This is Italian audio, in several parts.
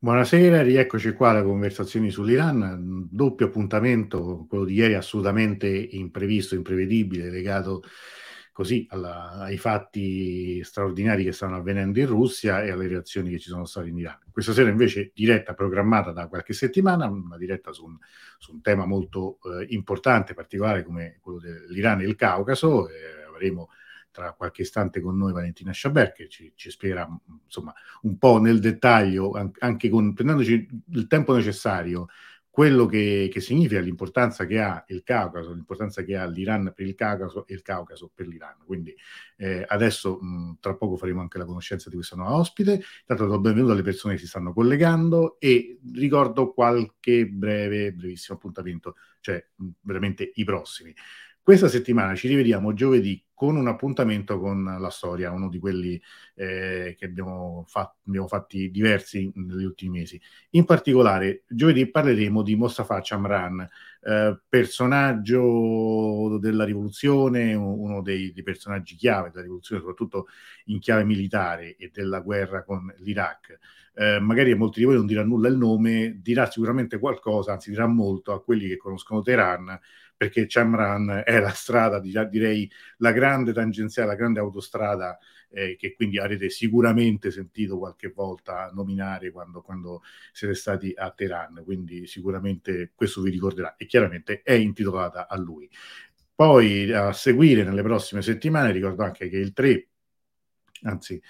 Buonasera, rieccoci qua alle conversazioni sull'Iran. Doppio appuntamento, quello di ieri assolutamente imprevisto, imprevedibile, legato così alla, ai fatti straordinari che stanno avvenendo in Russia e alle reazioni che ci sono state in Iran. Questa sera invece diretta programmata da qualche settimana, una diretta su un, su un tema molto eh, importante, particolare come quello dell'Iran e il Caucaso. Eh, avremo tra qualche istante con noi Valentina Sciaber che ci, ci spiegherà insomma un po' nel dettaglio, anche con, prendendoci il tempo necessario, quello che, che, significa l'importanza che ha il Caucaso, l'importanza che ha l'Iran per il Caucaso e il Caucaso per l'Iran. Quindi eh, adesso mh, tra poco faremo anche la conoscenza di questa nuova ospite. Intanto do benvenuto alle persone che si stanno collegando e ricordo qualche breve, brevissimo appuntamento, cioè mh, veramente i prossimi. Questa settimana ci rivediamo giovedì con un appuntamento con la storia, uno di quelli eh, che abbiamo, fatto, abbiamo fatti diversi negli ultimi mesi. In particolare, giovedì parleremo di Mostafa Chamran, eh, personaggio della rivoluzione, uno dei, dei, personaggi chiave della rivoluzione, soprattutto in chiave militare e della guerra con l'Iraq. Eh, magari molti di voi non dirà nulla il nome, dirà sicuramente qualcosa, anzi dirà molto a quelli che conoscono Teheran perché Chamran è la strada, direi la grande tangenziale, la grande autostrada eh, che quindi avrete sicuramente sentito qualche volta nominare quando, quando, siete stati a Teheran, quindi sicuramente questo vi ricorderà e chiaramente è intitolata a lui. Poi a seguire nelle prossime settimane, ricordo anche che il 3, anzi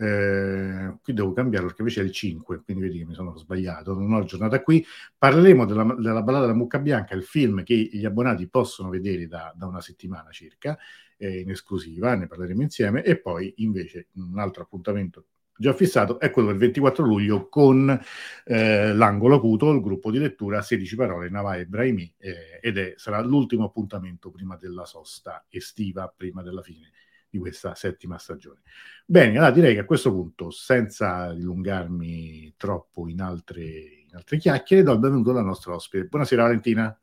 eh, qui devo cambiarlo perché invece è il 5, quindi vedi che mi sono sbagliato, non ho giornata qui. Parleremo della, della ballata della mucca bianca, il film che gli abbonati possono vedere da, da una settimana circa, eh, in esclusiva, ne parleremo insieme, e poi invece un altro appuntamento già fissato è quello del 24 luglio con eh, l'angolo acuto, il gruppo di lettura 16 parole Navai Brahimi eh, ed è, sarà l'ultimo appuntamento prima della sosta estiva, prima della fine di questa settima stagione. Bene, allora direi che a questo punto, senza dilungarmi troppo in altre, in altre chiacchiere, do il benvenuto alla nostra ospite. Buonasera Valentina.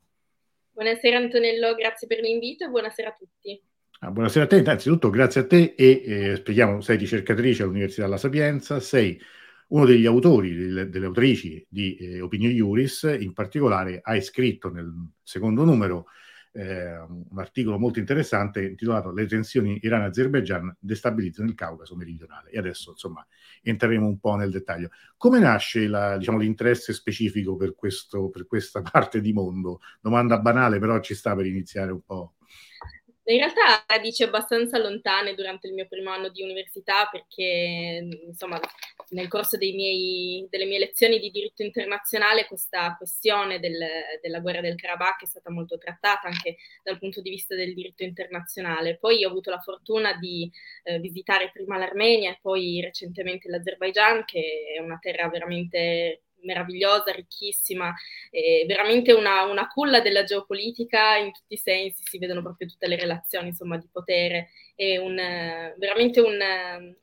Buonasera Antonello, grazie per l'invito e buonasera a tutti. Ah, buonasera a te, innanzitutto grazie a te e eh, spieghiamo, sei ricercatrice all'Università della Sapienza, sei uno degli autori, delle, delle autrici di eh, Opinio Iuris, in particolare hai scritto nel secondo numero eh, un articolo molto interessante intitolato Le tensioni Iran-Azerbaijan destabilizzano il Caucaso meridionale. E adesso, insomma, entreremo un po' nel dettaglio. Come nasce la, diciamo, l'interesse specifico per, questo, per questa parte di mondo? Domanda banale, però ci sta per iniziare un po' in realtà radici abbastanza lontane durante il mio primo anno di università perché insomma nel corso miei, delle mie lezioni di diritto internazionale questa questione del, della guerra del Karabakh è stata molto trattata anche dal punto di vista del diritto internazionale. Poi ho avuto la fortuna di eh, visitare prima l'Armenia e poi recentemente l'Azerbaijan che è una terra veramente meravigliosa, ricchissima, eh, veramente una, una, culla della geopolitica in tutti i sensi, si vedono proprio tutte le relazioni insomma, di potere, è un, veramente un,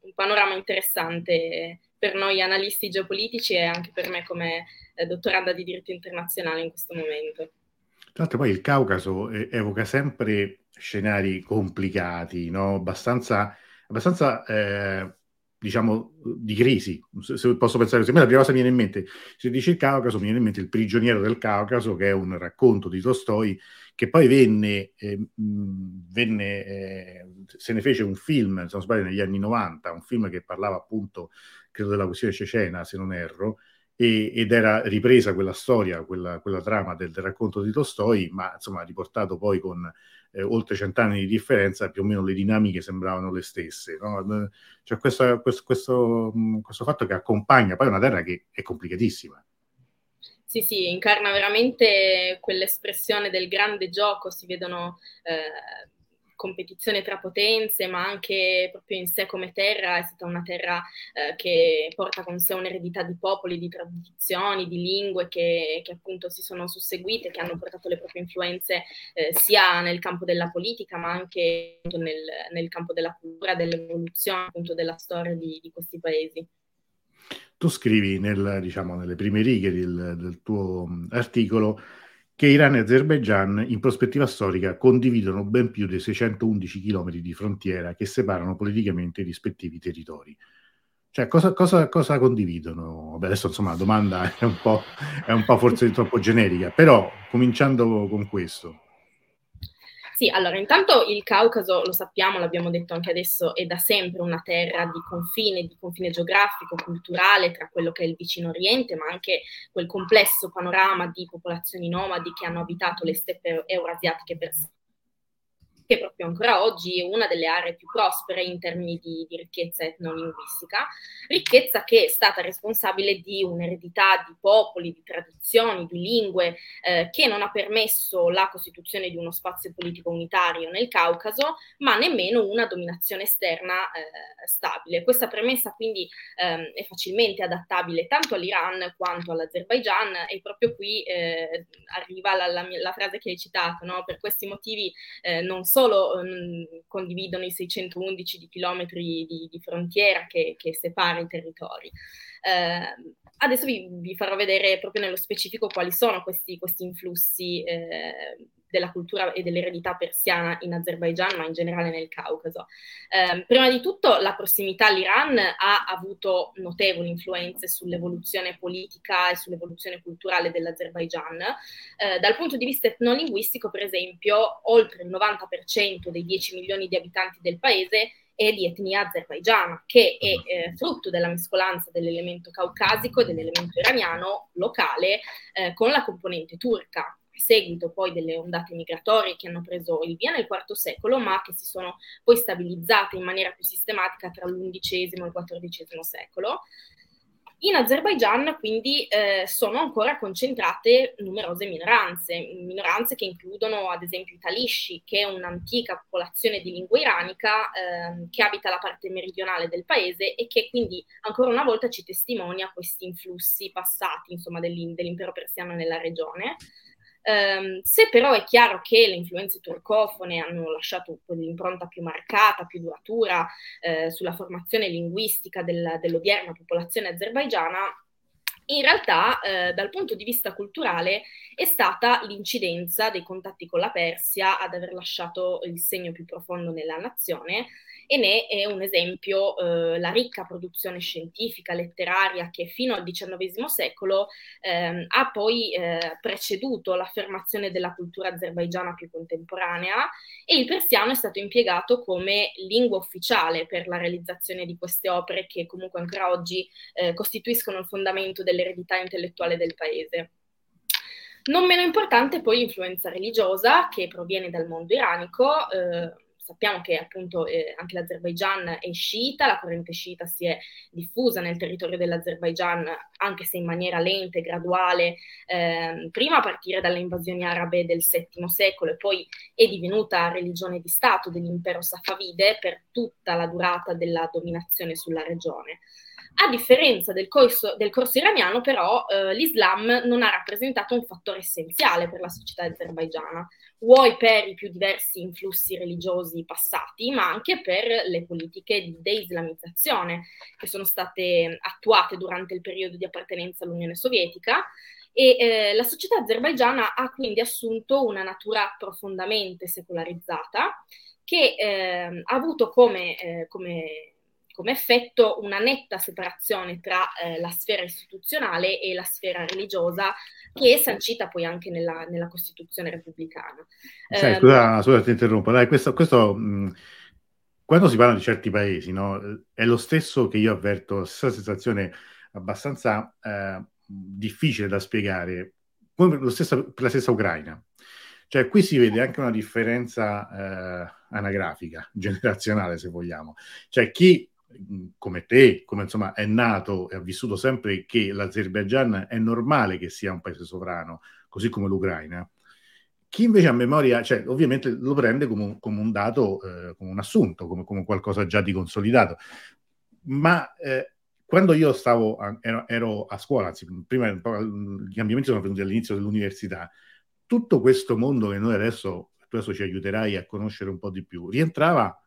un, panorama interessante per noi analisti geopolitici e anche per me come eh, dottoranda di diritto internazionale in questo momento. Tra l'altro poi il Caucaso evoca sempre scenari complicati, no? abbastanza, abbastanza eh, diciamo, di crisi. Se, posso pensare così, a me la prima cosa mi viene in mente, se dice il Caucaso, mi viene in mente Il prigioniero del Caucaso, che è un racconto di Tolstoi, che poi venne, eh, venne eh, se ne fece un film, se non sbaglio, negli anni 90, un film che parlava appunto, credo, della questione cecena, se non erro, e, ed era ripresa quella storia, quella, quella trama del, del, racconto di Tolstoi, ma insomma riportato poi con eh, oltre cent'anni di differenza, più o meno le dinamiche sembravano le stesse. No? Cioè questo, questo, questo, questo fatto che accompagna poi una terra che è complicatissima. Sì, sì, incarna veramente quell'espressione del grande gioco, si vedono eh, competizione tra potenze, ma anche proprio in sé come terra, è stata una terra eh, che porta con sé un'eredità di popoli, di tradizioni, di lingue che, che, appunto si sono susseguite, che hanno portato le proprie influenze eh, sia nel campo della politica, ma anche nel, nel campo della cultura, dell'evoluzione appunto della storia di, di questi paesi. Tu scrivi nel, diciamo, nelle prime righe del, del tuo articolo che Iran e Azerbaijan in prospettiva storica condividono ben più dei 611 km di frontiera che separano politicamente i rispettivi territori. Cioè, cosa, cosa, cosa condividono? Beh, adesso insomma la domanda è un, è un po' forse troppo generica, però cominciando con questo. Sì, allora intanto il Caucaso, lo sappiamo, l'abbiamo detto anche adesso, è da sempre una terra di confine, di confine geografico, culturale tra quello che è il vicino Oriente, ma anche quel complesso panorama di popolazioni nomadi che hanno abitato le steppe eurasiatiche per che proprio ancora oggi è una delle aree più prospere in termini di, di ricchezza etnolinguistica, ricchezza che è stata responsabile di un'eredità di popoli, di tradizioni, di lingue, eh, che non ha permesso la costituzione di uno spazio politico unitario nel Caucaso, ma nemmeno una dominazione esterna eh, stabile. Questa premessa quindi eh, è facilmente adattabile tanto all'Iran quanto all'Azerbaigian e proprio qui eh, arriva la, la, la, frase che hai citato, no? per questi motivi eh, non solo um, condividono i 611 di chilometri di, di frontiera che, che, separa i territori. Eh, adesso vi, vi, farò vedere proprio nello specifico quali sono questi, questi influssi eh, della cultura e dell'eredità persiana in Azerbaigian, ma in generale nel Caucaso. Eh, prima di tutto, la prossimità all'Iran ha avuto notevoli influenze sull'evoluzione politica e sull'evoluzione culturale dell'Azerbaigian. Eh, dal punto di vista etnolinguistico, per esempio, oltre il 90% dei 10 milioni di abitanti del paese è di etnia azerbaigiana, che è eh, frutto della mescolanza dell'elemento caucasico e dell'elemento iraniano locale eh, con la componente turca seguito poi delle ondate migratorie che hanno preso il via nel IV secolo, ma che si sono poi stabilizzate in maniera più sistematica tra l'undicesimo e il XIV secolo. In Azerbaigian quindi eh, sono ancora concentrate numerose minoranze, minoranze che includono ad esempio i Talisci, che è un'antica popolazione di lingua iranica eh, che abita la parte meridionale del paese e che quindi ancora una volta ci testimonia questi influssi passati insomma, dell'impero persiano nella regione. Um, se però è chiaro che le influenze turcofone hanno lasciato quell'impronta più marcata, più duratura eh, sulla formazione linguistica del, dell'odierna popolazione azerbaigiana, in realtà, eh, dal punto di vista culturale, è stata l'incidenza dei contatti con la Persia ad aver lasciato il segno più profondo nella nazione e ne è un esempio eh, la ricca produzione scientifica, letteraria che fino al XIX secolo eh, ha poi eh, preceduto l'affermazione della cultura azerbaigiana più contemporanea e il persiano è stato impiegato come lingua ufficiale per la realizzazione di queste opere che comunque ancora oggi eh, costituiscono il fondamento dell'eredità intellettuale del paese. Non meno importante poi l'influenza religiosa che proviene dal mondo iranico, eh, sappiamo che appunto eh, anche l'Azerbaigian è sciita, la corrente sciita si è diffusa nel territorio dell'Azerbaigian anche se in maniera lenta e graduale, eh, prima a partire dalle invasioni arabe del VII secolo e poi è divenuta religione di Stato dell'impero safavide per tutta la durata della dominazione sulla regione. A differenza del corso, del corso iraniano, però, eh, l'Islam non ha rappresentato un fattore essenziale per la società azerbaigiana, vuoi per i più diversi influssi religiosi passati, ma anche per le politiche di deislamizzazione che sono state attuate durante il periodo di appartenenza all'Unione Sovietica. E eh, la società azerbaigiana ha quindi assunto una natura profondamente secolarizzata che eh, ha avuto come, eh, come come effetto una netta separazione tra eh, la sfera istituzionale e la sfera religiosa, che è sancita poi anche nella, nella Costituzione repubblicana. Cioè, eh, scusa, scusa, ti interrompo. Dai, questo, questo mh, quando si parla di certi paesi, no, è lo stesso che io avverto, la stessa sensazione abbastanza eh, difficile da spiegare, come stesso, per la stessa Ucraina. Cioè, qui si vede anche una differenza eh, anagrafica, generazionale, se vogliamo. Cioè, chi come te, come insomma è nato e ha vissuto sempre che l'Azerbaigian è normale che sia un paese sovrano, così come l'Ucraina. Chi invece ha memoria, cioè ovviamente lo prende come un, come un dato, eh, come un assunto, come, come, qualcosa già di consolidato. Ma eh, quando io stavo, a, ero, ero, a scuola, anzi, prima i cambiamenti sono venuti all'inizio dell'università, tutto questo mondo che noi adesso, tu adesso ci aiuterai a conoscere un po' di più, rientrava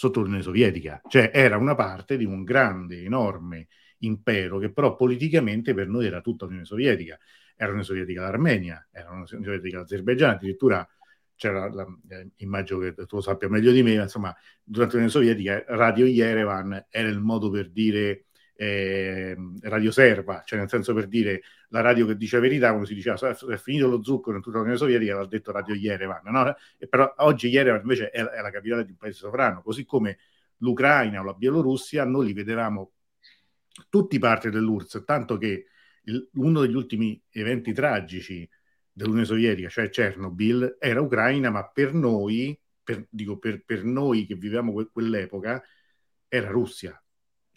sotto l'Unione Sovietica, cioè era una parte di un grande, enorme impero che però politicamente per noi era tutta l'Unione Sovietica. Era l'Unione Sovietica l'Armenia, era l'Unione Sovietica l'Azerbaigian, addirittura c'era, la, eh, immagino che tu lo sappia meglio di me, insomma, durante l'Unione Sovietica Radio Yerevan era il modo per dire eh, radioserva, cioè nel senso per dire la radio che dice verità, come si diceva, è finito lo zucchero in tutta l'Unione Sovietica, l'ha detto Radio Yerevan, no? e però oggi Yerevan invece è, è la capitale di un paese sovrano, così come l'Ucraina o la Bielorussia, noi li vedevamo tutti parte dell'URSS, tanto che il, uno degli ultimi eventi tragici dell'Unione Sovietica, cioè Chernobyl, era Ucraina, ma per noi, per, dico per, per noi che vivevamo que- quell'epoca, era Russia,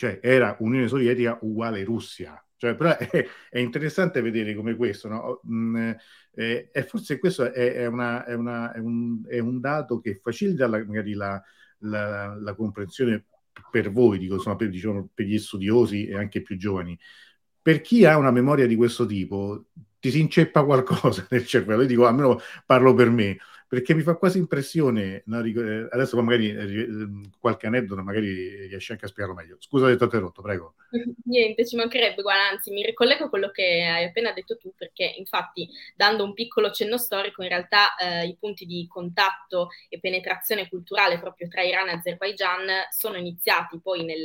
cioè era Unione Sovietica uguale Russia. Cioè, però è, è, interessante vedere come questo, no? mm, eh, e forse questo è, è, una, una, un, è, un, dato che facilita la, magari la, la, la comprensione per voi, dico, insomma, per, diciamo, per gli studiosi e anche più giovani. Per chi ha una memoria di questo tipo, ti si inceppa qualcosa nel cervello. Io dico, almeno parlo per me, perché mi fa quasi impressione, no, eh, adesso magari eh, qualche aneddoto magari riesci anche a spiegarlo meglio. Scusa se ti ho interrotto, prego. Niente, ci mancherebbe, guarda, anzi mi ricollego a quello che hai appena detto tu, perché infatti dando un piccolo cenno storico, in realtà eh, i punti di contatto e penetrazione culturale proprio tra Iran e Azerbaijan sono iniziati poi nel,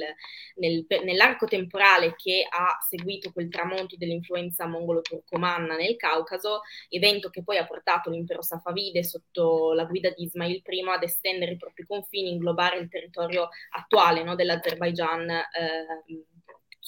nel, nell'arco temporale che ha seguito quel tramonto dell'influenza mongolo-turcomanna nel Caucaso, evento che poi ha portato l'impero safavide sotto sotto la guida di Ismail I ad estendere i propri confini, inglobare il territorio attuale no, dell'Azerbaigian. Eh,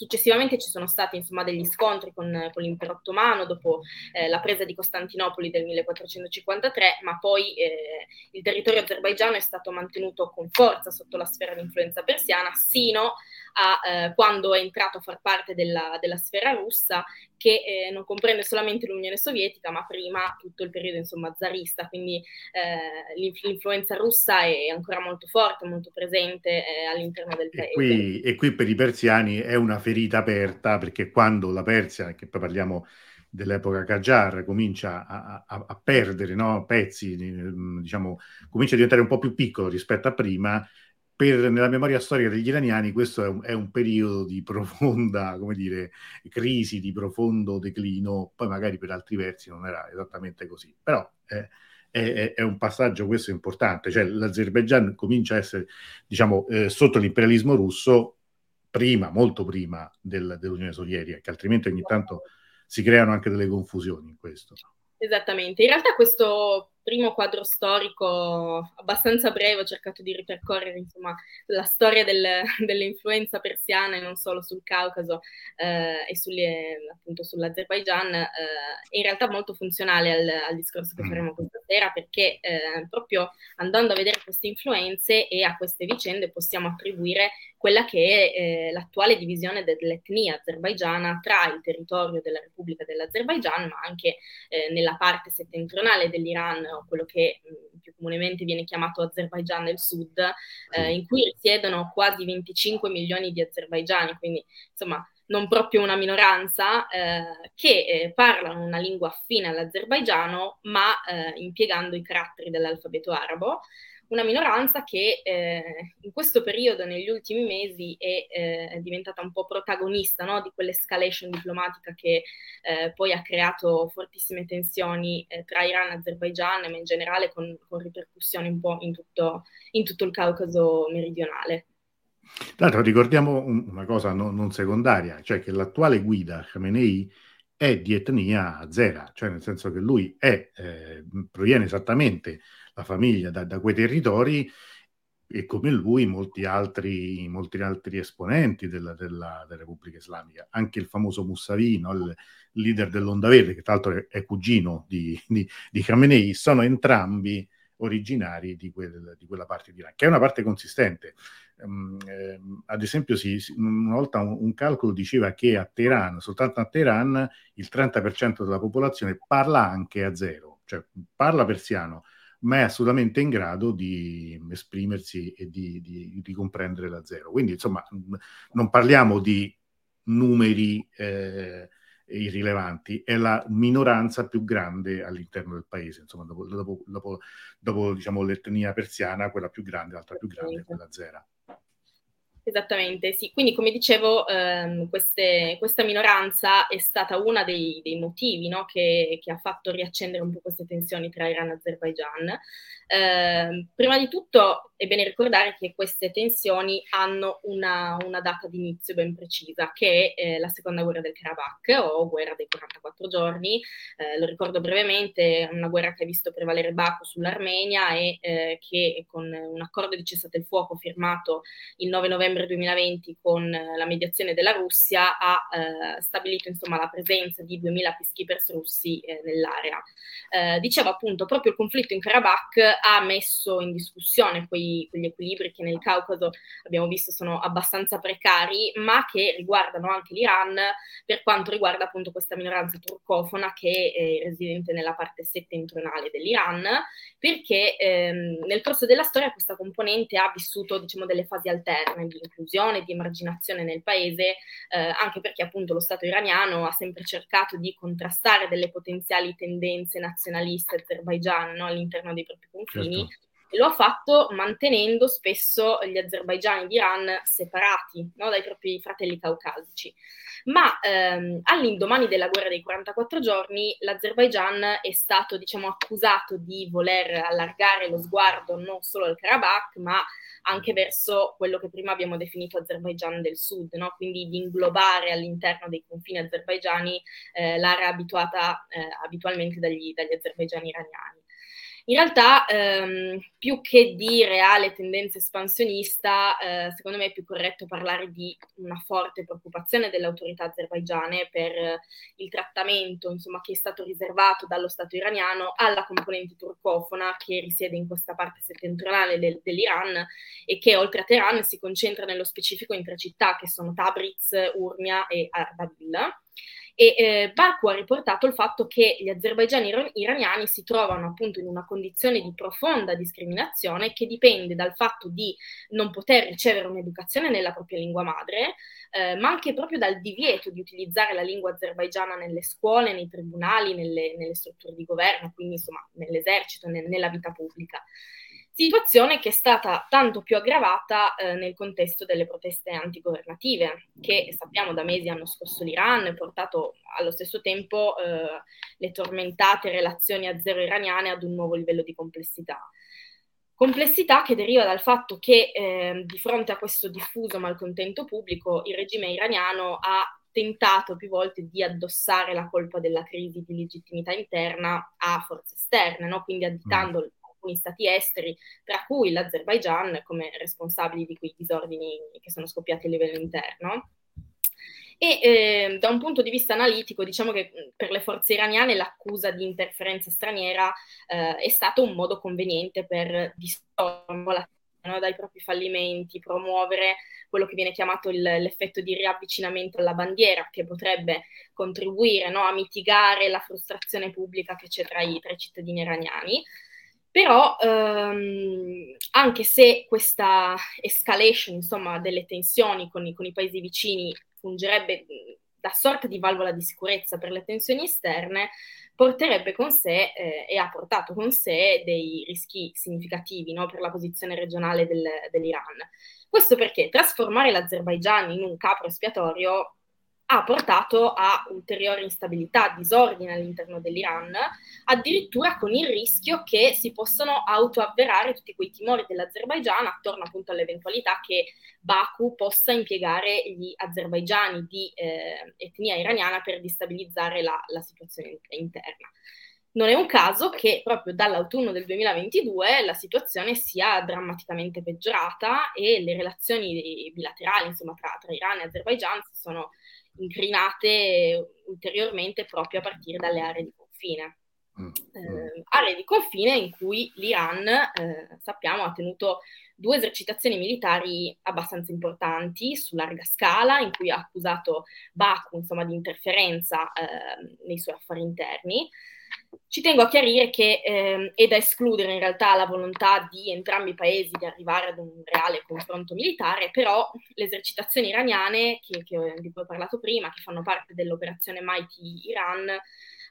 Successivamente ci sono stati insomma, degli scontri con, con l'impero ottomano dopo eh, la presa di Costantinopoli del 1453, ma poi eh, il territorio azerbaigiano è stato mantenuto con forza sotto la sfera di influenza persiana sino a eh, quando è entrato a far parte della, della sfera russa che eh, non comprende solamente l'Unione Sovietica, ma prima tutto il periodo insomma zarista, quindi eh, l'influenza russa è ancora molto forte, molto presente eh, all'interno del paese. E qui, e qui per i persiani è una ferita aperta, perché quando la Persia, che poi parliamo dell'epoca Qajar comincia a, a, a perdere no, pezzi, diciamo, comincia a diventare un po' più piccolo rispetto a prima, per, nella memoria storica degli iraniani questo è un, è un, periodo di profonda, come dire, crisi, di profondo declino, poi magari per altri versi non era esattamente così, però eh, è, è, un passaggio questo importante, cioè l'Azerbaigian comincia a essere, diciamo, eh, sotto l'imperialismo russo prima, molto prima del, dell'Unione Sovietica, che altrimenti ogni tanto si creano anche delle confusioni in questo. Esattamente, in realtà questo primo quadro storico abbastanza breve, ho cercato di ripercorrere insomma, la storia del, dell'influenza persiana e non solo sul Caucaso eh, e sugli, appunto sull'Azerbaigian, eh, è in realtà molto funzionale al, al discorso che mm. faremo questa sera perché eh, proprio andando a vedere queste influenze e a queste vicende possiamo attribuire quella che è eh, l'attuale divisione dell'etnia azerbaigiana tra il territorio della Repubblica dell'Azerbaigian ma anche eh, nella parte settentrionale dell'Iran quello che mh, più comunemente viene chiamato Azerbaijan del Sud, eh, in cui risiedono quasi 25 milioni di azerbaigiani, quindi insomma non proprio una minoranza, eh, che eh, parlano una lingua affine all'azerbaigiano, ma eh, impiegando i caratteri dell'alfabeto arabo una minoranza che eh, in questo periodo, negli ultimi mesi, è, eh, è diventata un po' protagonista no? di quell'escalation diplomatica che eh, poi ha creato fortissime tensioni eh, tra Iran e Azerbaigian, ma in generale con, con ripercussioni un po' in tutto, in tutto, il Caucaso meridionale. Tra l'altro ricordiamo una cosa non, non secondaria, cioè che l'attuale guida Khamenei è di etnia azera, cioè nel senso che lui è, eh, proviene esattamente la famiglia da, da quei territori e come lui molti altri, molti altri esponenti della, della, della, Repubblica Islamica, anche il famoso Mousavi, no? il leader dell'Onda Verde, che tra l'altro è, è cugino di, di, di, Khamenei, sono entrambi originari di, quel, di quella parte di Iran, che è una parte consistente. Um, eh, ad esempio, si, una volta un, un, calcolo diceva che a Teheran, soltanto a Teheran, il 30% della popolazione parla anche a zero, cioè parla persiano, ma è assolutamente in grado di esprimersi e di, di, di comprendere la zero. Quindi, insomma, non parliamo di numeri eh, irrilevanti, è la minoranza più grande all'interno del paese, insomma, dopo, dopo, dopo, dopo diciamo, l'etnia persiana, quella più grande, l'altra più grande è quella zera. Esattamente, sì. Quindi, come dicevo, ehm, queste, questa minoranza è stata uno dei, dei, motivi no, che, che, ha fatto riaccendere un po' queste tensioni tra Iran e Azerbaijan. Eh, prima di tutto è bene ricordare che queste tensioni hanno una, una data di inizio ben precisa, che è eh, la seconda guerra del Karabakh o guerra dei 44 giorni. Eh, lo ricordo brevemente, una guerra che ha visto prevalere Baku sull'Armenia e eh, che con un accordo di cessate il fuoco firmato il 9 novembre 2020 con la mediazione della Russia ha eh, stabilito insomma, la presenza di 2000 peacekeepers russi eh, nell'area. dicevo appunto, proprio il conflitto in Karabakh ha messo in discussione quei, quegli equilibri che nel Caucaso abbiamo visto sono abbastanza precari, ma che riguardano anche l'Iran per quanto riguarda appunto questa minoranza turcofona che è residente nella parte settentrionale dell'Iran, perché ehm, nel corso della storia questa componente ha vissuto diciamo delle fasi alterne di inclusione, di emarginazione nel paese, eh, anche perché appunto lo Stato iraniano ha sempre cercato di contrastare delle potenziali tendenze nazionaliste azerbaigiane no, all'interno dei propri confini confini certo. e lo ha fatto mantenendo spesso gli azerbaigiani d'Iran separati no, dai propri fratelli caucasici. Ma ehm, all'indomani della guerra dei 44 giorni l'Azerbaigian è stato diciamo, accusato di voler allargare lo sguardo non solo al Karabakh, ma anche verso quello che prima abbiamo definito Azerbaigian del Sud, no? quindi di inglobare all'interno dei confini azerbaigiani eh, l'area abituata eh, abitualmente dagli, dagli azerbaigiani iraniani. In realtà, ehm, più che di reale tendenza espansionista, eh, secondo me è più corretto parlare di una forte preoccupazione delle autorità azerbaigiane per eh, il trattamento insomma, che è stato riservato dallo Stato iraniano alla componente turcofona che risiede in questa parte settentrionale del, dell'Iran e che oltre a Teheran si concentra nello specifico in tre città che sono Tabriz, Urmia e Ardabil e eh, Baku ha riportato il fatto che gli azerbaigiani iraniani si trovano appunto in una condizione di profonda discriminazione che dipende dal fatto di non poter ricevere un'educazione nella propria lingua madre, eh, ma anche proprio dal divieto di utilizzare la lingua azerbaigiana nelle scuole, nei tribunali, nelle, nelle strutture di governo, quindi insomma nell'esercito, nel, nella vita pubblica situazione che è stata tanto più aggravata eh, nel contesto delle proteste antigovernative, che sappiamo da mesi hanno scosso l'Iran e portato allo stesso tempo eh, le tormentate relazioni azero-iraniane ad un nuovo livello di complessità. Complessità che deriva dal fatto che eh, di fronte a questo diffuso malcontento pubblico il regime iraniano ha tentato più volte di addossare la colpa della crisi di legittimità interna a forze esterne, no? quindi additando mm alcuni stati esteri, tra cui l'Azerbaigian, come responsabili di quei disordini che sono scoppiati a livello interno. E eh, da un punto di vista analitico, diciamo che per le forze iraniane l'accusa di interferenza straniera eh, è stato un modo conveniente per distorcere no, dai propri fallimenti, promuovere quello che viene chiamato il, l'effetto di riavvicinamento alla bandiera, che potrebbe contribuire no, a mitigare la frustrazione pubblica che c'è tra i, tra i cittadini iraniani. Però ehm, anche se questa escalation insomma, delle tensioni con i, con i paesi vicini fungerebbe da sorta di valvola di sicurezza per le tensioni esterne, porterebbe con sé eh, e ha portato con sé dei rischi significativi no, per la posizione regionale del, dell'Iran. Questo perché trasformare l'Azerbaigian in un capro espiatorio ha portato a ulteriore instabilità, disordine all'interno dell'Iran, addirittura con il rischio che si possano autoavverare tutti quei timori dell'Azerbaigian attorno appunto all'eventualità che Baku possa impiegare gli azerbaigiani di eh, etnia iraniana per destabilizzare la, la situazione interna. Non è un caso che proprio dall'autunno del 2022 la situazione sia drammaticamente peggiorata e le relazioni bilaterali insomma, tra, tra Iran e Azerbaigian si sono incrinate ulteriormente proprio a partire dalle aree di confine. Eh, aree di confine in cui l'Iran, eh, sappiamo, ha tenuto due esercitazioni militari abbastanza importanti su larga scala, in cui ha accusato Baku insomma, di interferenza eh, nei suoi affari interni. Ci tengo a chiarire che eh, è da escludere in realtà la volontà di entrambi i paesi di arrivare ad un reale confronto militare, però le esercitazioni iraniane, che, che, di cui ho parlato prima, che fanno parte dell'operazione Mighty Iran,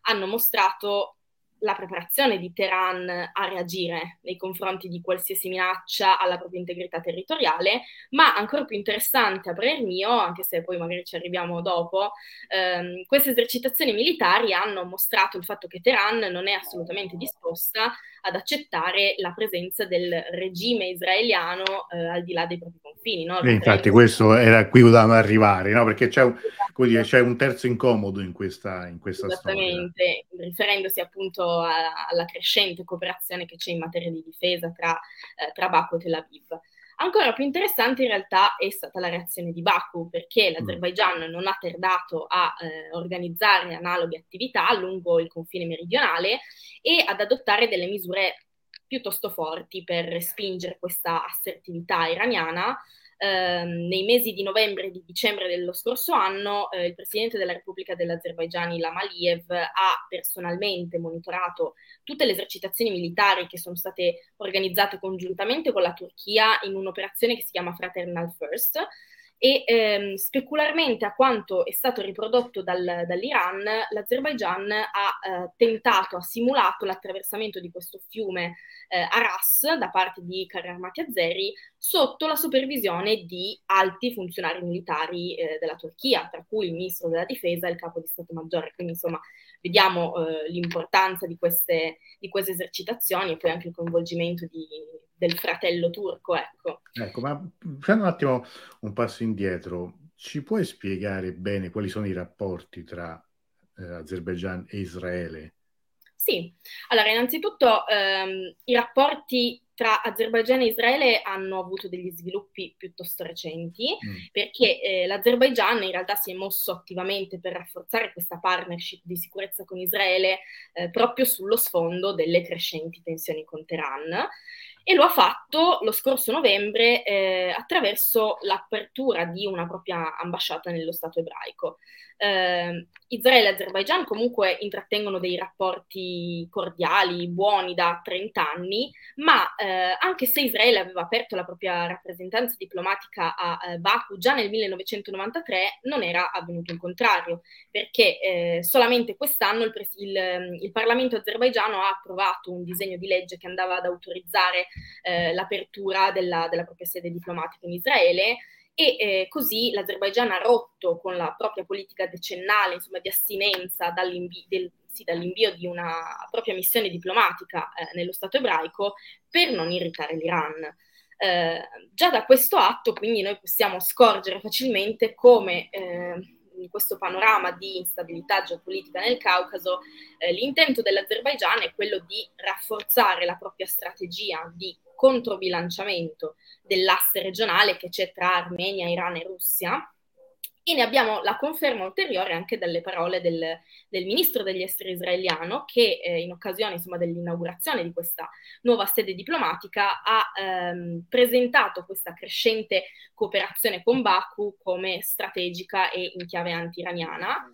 hanno mostrato la preparazione di Teheran a reagire nei confronti di qualsiasi minaccia alla propria integrità territoriale, ma ancora più interessante a parer mio, anche se poi magari ci arriviamo dopo, ehm, queste esercitazioni militari hanno mostrato il fatto che Teheran non è assolutamente disposta ad accettare la presenza del regime israeliano eh, al di là dei propri confini. No? E infatti questo era qui dovevamo arrivare, no? perché c'è un, dire, c'è un, terzo incomodo in questa, in questa Esattamente, storia. riferendosi appunto a, alla crescente cooperazione che c'è in materia di difesa tra, eh, tra Baku e Tel Aviv. Ancora più interessante in realtà è stata la reazione di Baku, perché mm. l'Azerbaigian non ha tardato a eh, organizzare analoghe attività lungo il confine meridionale e ad adottare delle misure piuttosto forti per respingere questa assertività iraniana eh, nei mesi di novembre e di dicembre dello scorso anno eh, il Presidente della Repubblica dell'Azerbaigian, Ilham Aliyev, ha personalmente monitorato tutte le esercitazioni militari che sono state organizzate congiuntamente con la Turchia in un'operazione che si chiama Fraternal First, e ehm, specularmente a quanto è stato riprodotto dal, dall'Iran, l'Azerbaigian ha eh, tentato, ha simulato l'attraversamento di questo fiume eh, Aras da parte di carri armati azeri sotto la supervisione di alti funzionari militari eh, della Turchia, tra cui il ministro della difesa e il capo di Stato Maggiore. Quindi insomma vediamo eh, l'importanza di queste, di queste esercitazioni e poi anche il coinvolgimento di, del fratello turco. Ecco. ecco, ma facendo un attimo un passo indietro, ci puoi spiegare bene quali sono i rapporti tra eh, Azerbaijan e Israele? Sì, allora innanzitutto ehm, i rapporti tra Azerbaigian e Israele hanno avuto degli sviluppi piuttosto recenti, mm. perché eh, l'Azerbaigian in realtà si è mosso attivamente per rafforzare questa partnership di sicurezza con Israele eh, proprio sullo sfondo delle crescenti tensioni con Teheran e lo ha fatto lo scorso novembre eh, attraverso l'apertura di una propria ambasciata nello Stato ebraico. Eh, Israele e Azerbaijan comunque intrattengono dei rapporti cordiali, buoni da 30 anni, ma eh, anche se Israele aveva aperto la propria rappresentanza diplomatica a eh, Baku già nel 1993, non era avvenuto il contrario, perché eh, solamente quest'anno il, il, il Parlamento azerbaigiano ha approvato un disegno di legge che andava ad autorizzare eh, l'apertura della, della propria sede diplomatica in Israele e eh, così l'Azerbaigian ha rotto con la propria politica decennale insomma, di astinenza dall'invio, del, sì, dall'invio di una propria missione diplomatica eh, nello Stato ebraico per non irritare l'Iran. Eh, già da questo atto quindi noi possiamo scorgere facilmente come eh, in questo panorama di instabilità geopolitica nel Caucaso, eh, l'intento dell'Azerbaigian è quello di rafforzare la propria strategia di controbilanciamento dell'asse regionale che c'è tra Armenia, Iran e Russia. E ne abbiamo la conferma ulteriore anche dalle parole del, del ministro degli esteri israeliano che eh, in occasione insomma, dell'inaugurazione di questa nuova sede diplomatica ha ehm, presentato questa crescente cooperazione con Baku come strategica e in chiave anti-iraniana.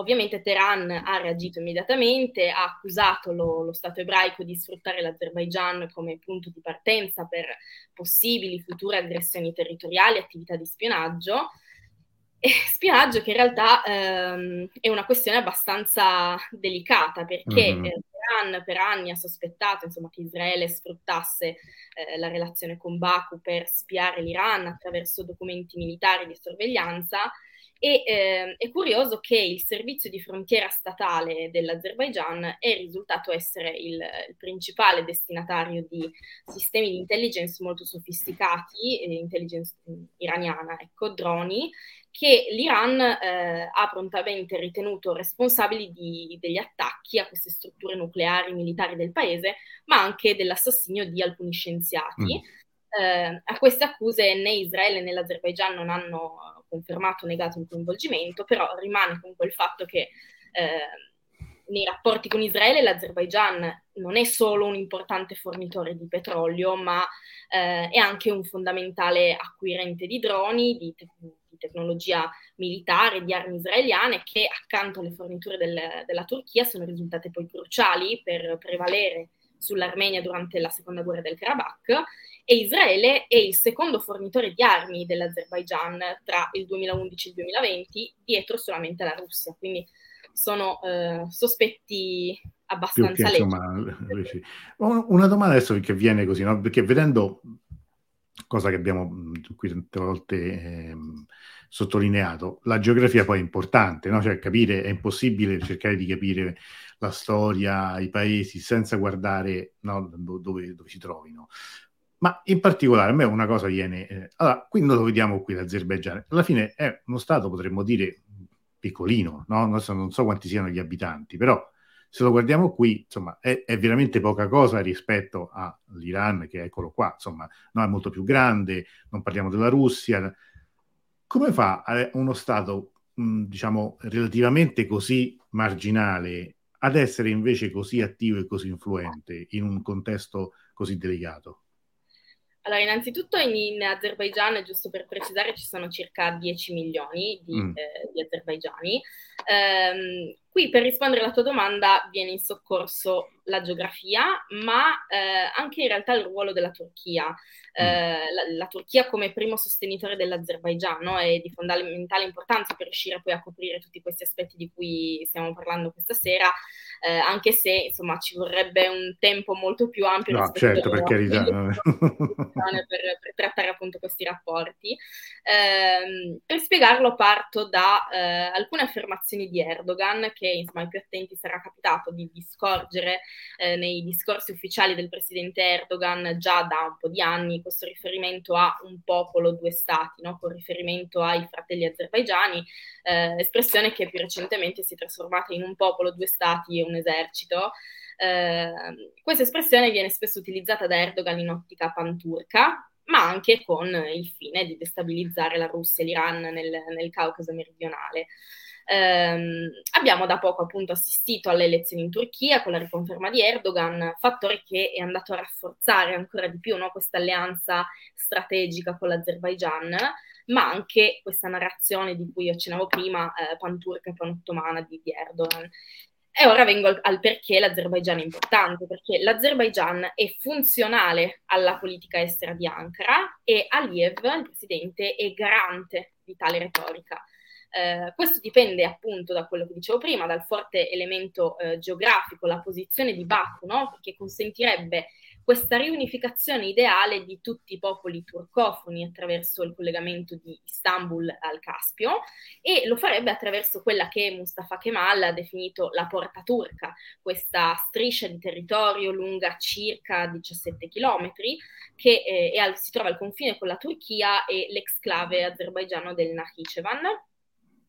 Ovviamente Teheran ha reagito immediatamente, ha accusato lo, lo, Stato ebraico di sfruttare l'Azerbaigian come punto di partenza per possibili future aggressioni territoriali, attività di spionaggio. E spionaggio che in realtà ehm, è una questione abbastanza delicata perché mm-hmm. eh, Teheran per anni ha sospettato insomma, che Israele sfruttasse eh, la relazione con Baku per spiare l'Iran attraverso documenti militari di sorveglianza e eh, è curioso che il servizio di frontiera statale dell'Azerbaigian è risultato essere il, il principale destinatario di sistemi di intelligence molto sofisticati, eh, intelligence iraniana, ecco, droni, che l'Iran eh, ha prontamente ritenuto responsabili di, degli attacchi a queste strutture nucleari militari del paese, ma anche dell'assassinio di alcuni scienziati. Mm. Eh, a queste accuse né Israele né l'Azerbaigian non hanno confermato, negato il coinvolgimento, però rimane comunque il fatto che eh, nei rapporti con Israele l'Azerbaigian non è solo un importante fornitore di petrolio, ma eh, è anche un fondamentale acquirente di droni, di, te- di, tecnologia militare, di armi israeliane, che accanto alle forniture del, della Turchia sono risultate poi cruciali per prevalere sull'Armenia durante la seconda guerra del Karabakh e Israele è il secondo fornitore di armi dell'Azerbaigian tra il 2011 e il 2020, dietro solamente alla Russia. Quindi sono eh, sospetti abbastanza leggi. Una domanda adesso che viene così, no? perché vedendo cosa che abbiamo qui tante volte eh, sottolineato. La geografia poi è importante, no? cioè capire, è impossibile cercare di capire la storia, i paesi, senza guardare no, dove, dove, si trovino. Ma in particolare a me una cosa viene... Eh, allora, qui noi lo vediamo qui l'Azerbaigian, alla fine è uno Stato, potremmo dire, piccolino, no? non, so, non so quanti siano gli abitanti, però se lo guardiamo qui, insomma, è, è, veramente poca cosa rispetto all'Iran, che eccolo qua, insomma, no, è molto più grande, non parliamo della Russia. Come fa uno Stato, mh, diciamo, relativamente così marginale ad essere invece così attivo e così influente in un contesto così delicato? Allora, innanzitutto in, in, Azerbaigian, giusto per precisare, ci sono circa 10 milioni di, mm. eh, di azerbaigiani. Um, qui per rispondere alla tua domanda viene in soccorso la geografia, ma eh, anche in realtà il ruolo della Turchia. Eh, mm. la, la, Turchia come primo sostenitore dell'Azerbaigian no? è di fondamentale importanza per riuscire poi a coprire tutti questi aspetti di cui stiamo parlando questa sera, eh, anche se insomma ci vorrebbe un tempo molto più ampio no, certo, per, carità. per, per, trattare appunto questi rapporti. Ehm, per spiegarlo parto da eh, alcune affermazioni di Erdogan che insomma ai più attenti sarà capitato di, di scorgere eh, nei discorsi ufficiali del presidente Erdogan già da un po' di anni questo riferimento a un popolo, due stati, no? con riferimento ai fratelli azerbaigiani, eh, espressione che più recentemente si è trasformata in un popolo, due stati e un esercito. Eh, questa espressione viene spesso utilizzata da Erdogan in ottica panturca, ma anche con il fine di destabilizzare la Russia e l'Iran nel, nel Caucaso meridionale. Ehm, abbiamo da poco appunto assistito alle elezioni in Turchia con la riconferma di Erdogan, fattore che è andato a rafforzare ancora di più no, questa alleanza strategica con l'Azerbaigian, ma anche questa narrazione di cui accennavo prima, eh, panturca e panottomana di, di Erdogan. E ora vengo al, al, perché l'Azerbaigian è importante, perché l'Azerbaigian è funzionale alla politica estera di Ankara e Aliyev, il presidente, è garante di tale retorica. Eh, questo dipende appunto da quello che dicevo prima, dal forte elemento eh, geografico, la posizione di Baku, no? che consentirebbe questa riunificazione ideale di tutti i popoli turcofoni attraverso il collegamento di Istanbul al Caspio e lo farebbe attraverso quella che Mustafa Kemal ha definito la porta turca, questa striscia di territorio lunga circa 17 km che eh, al, si trova al confine con la Turchia e l'exclave azerbaigiano del Nakhichevan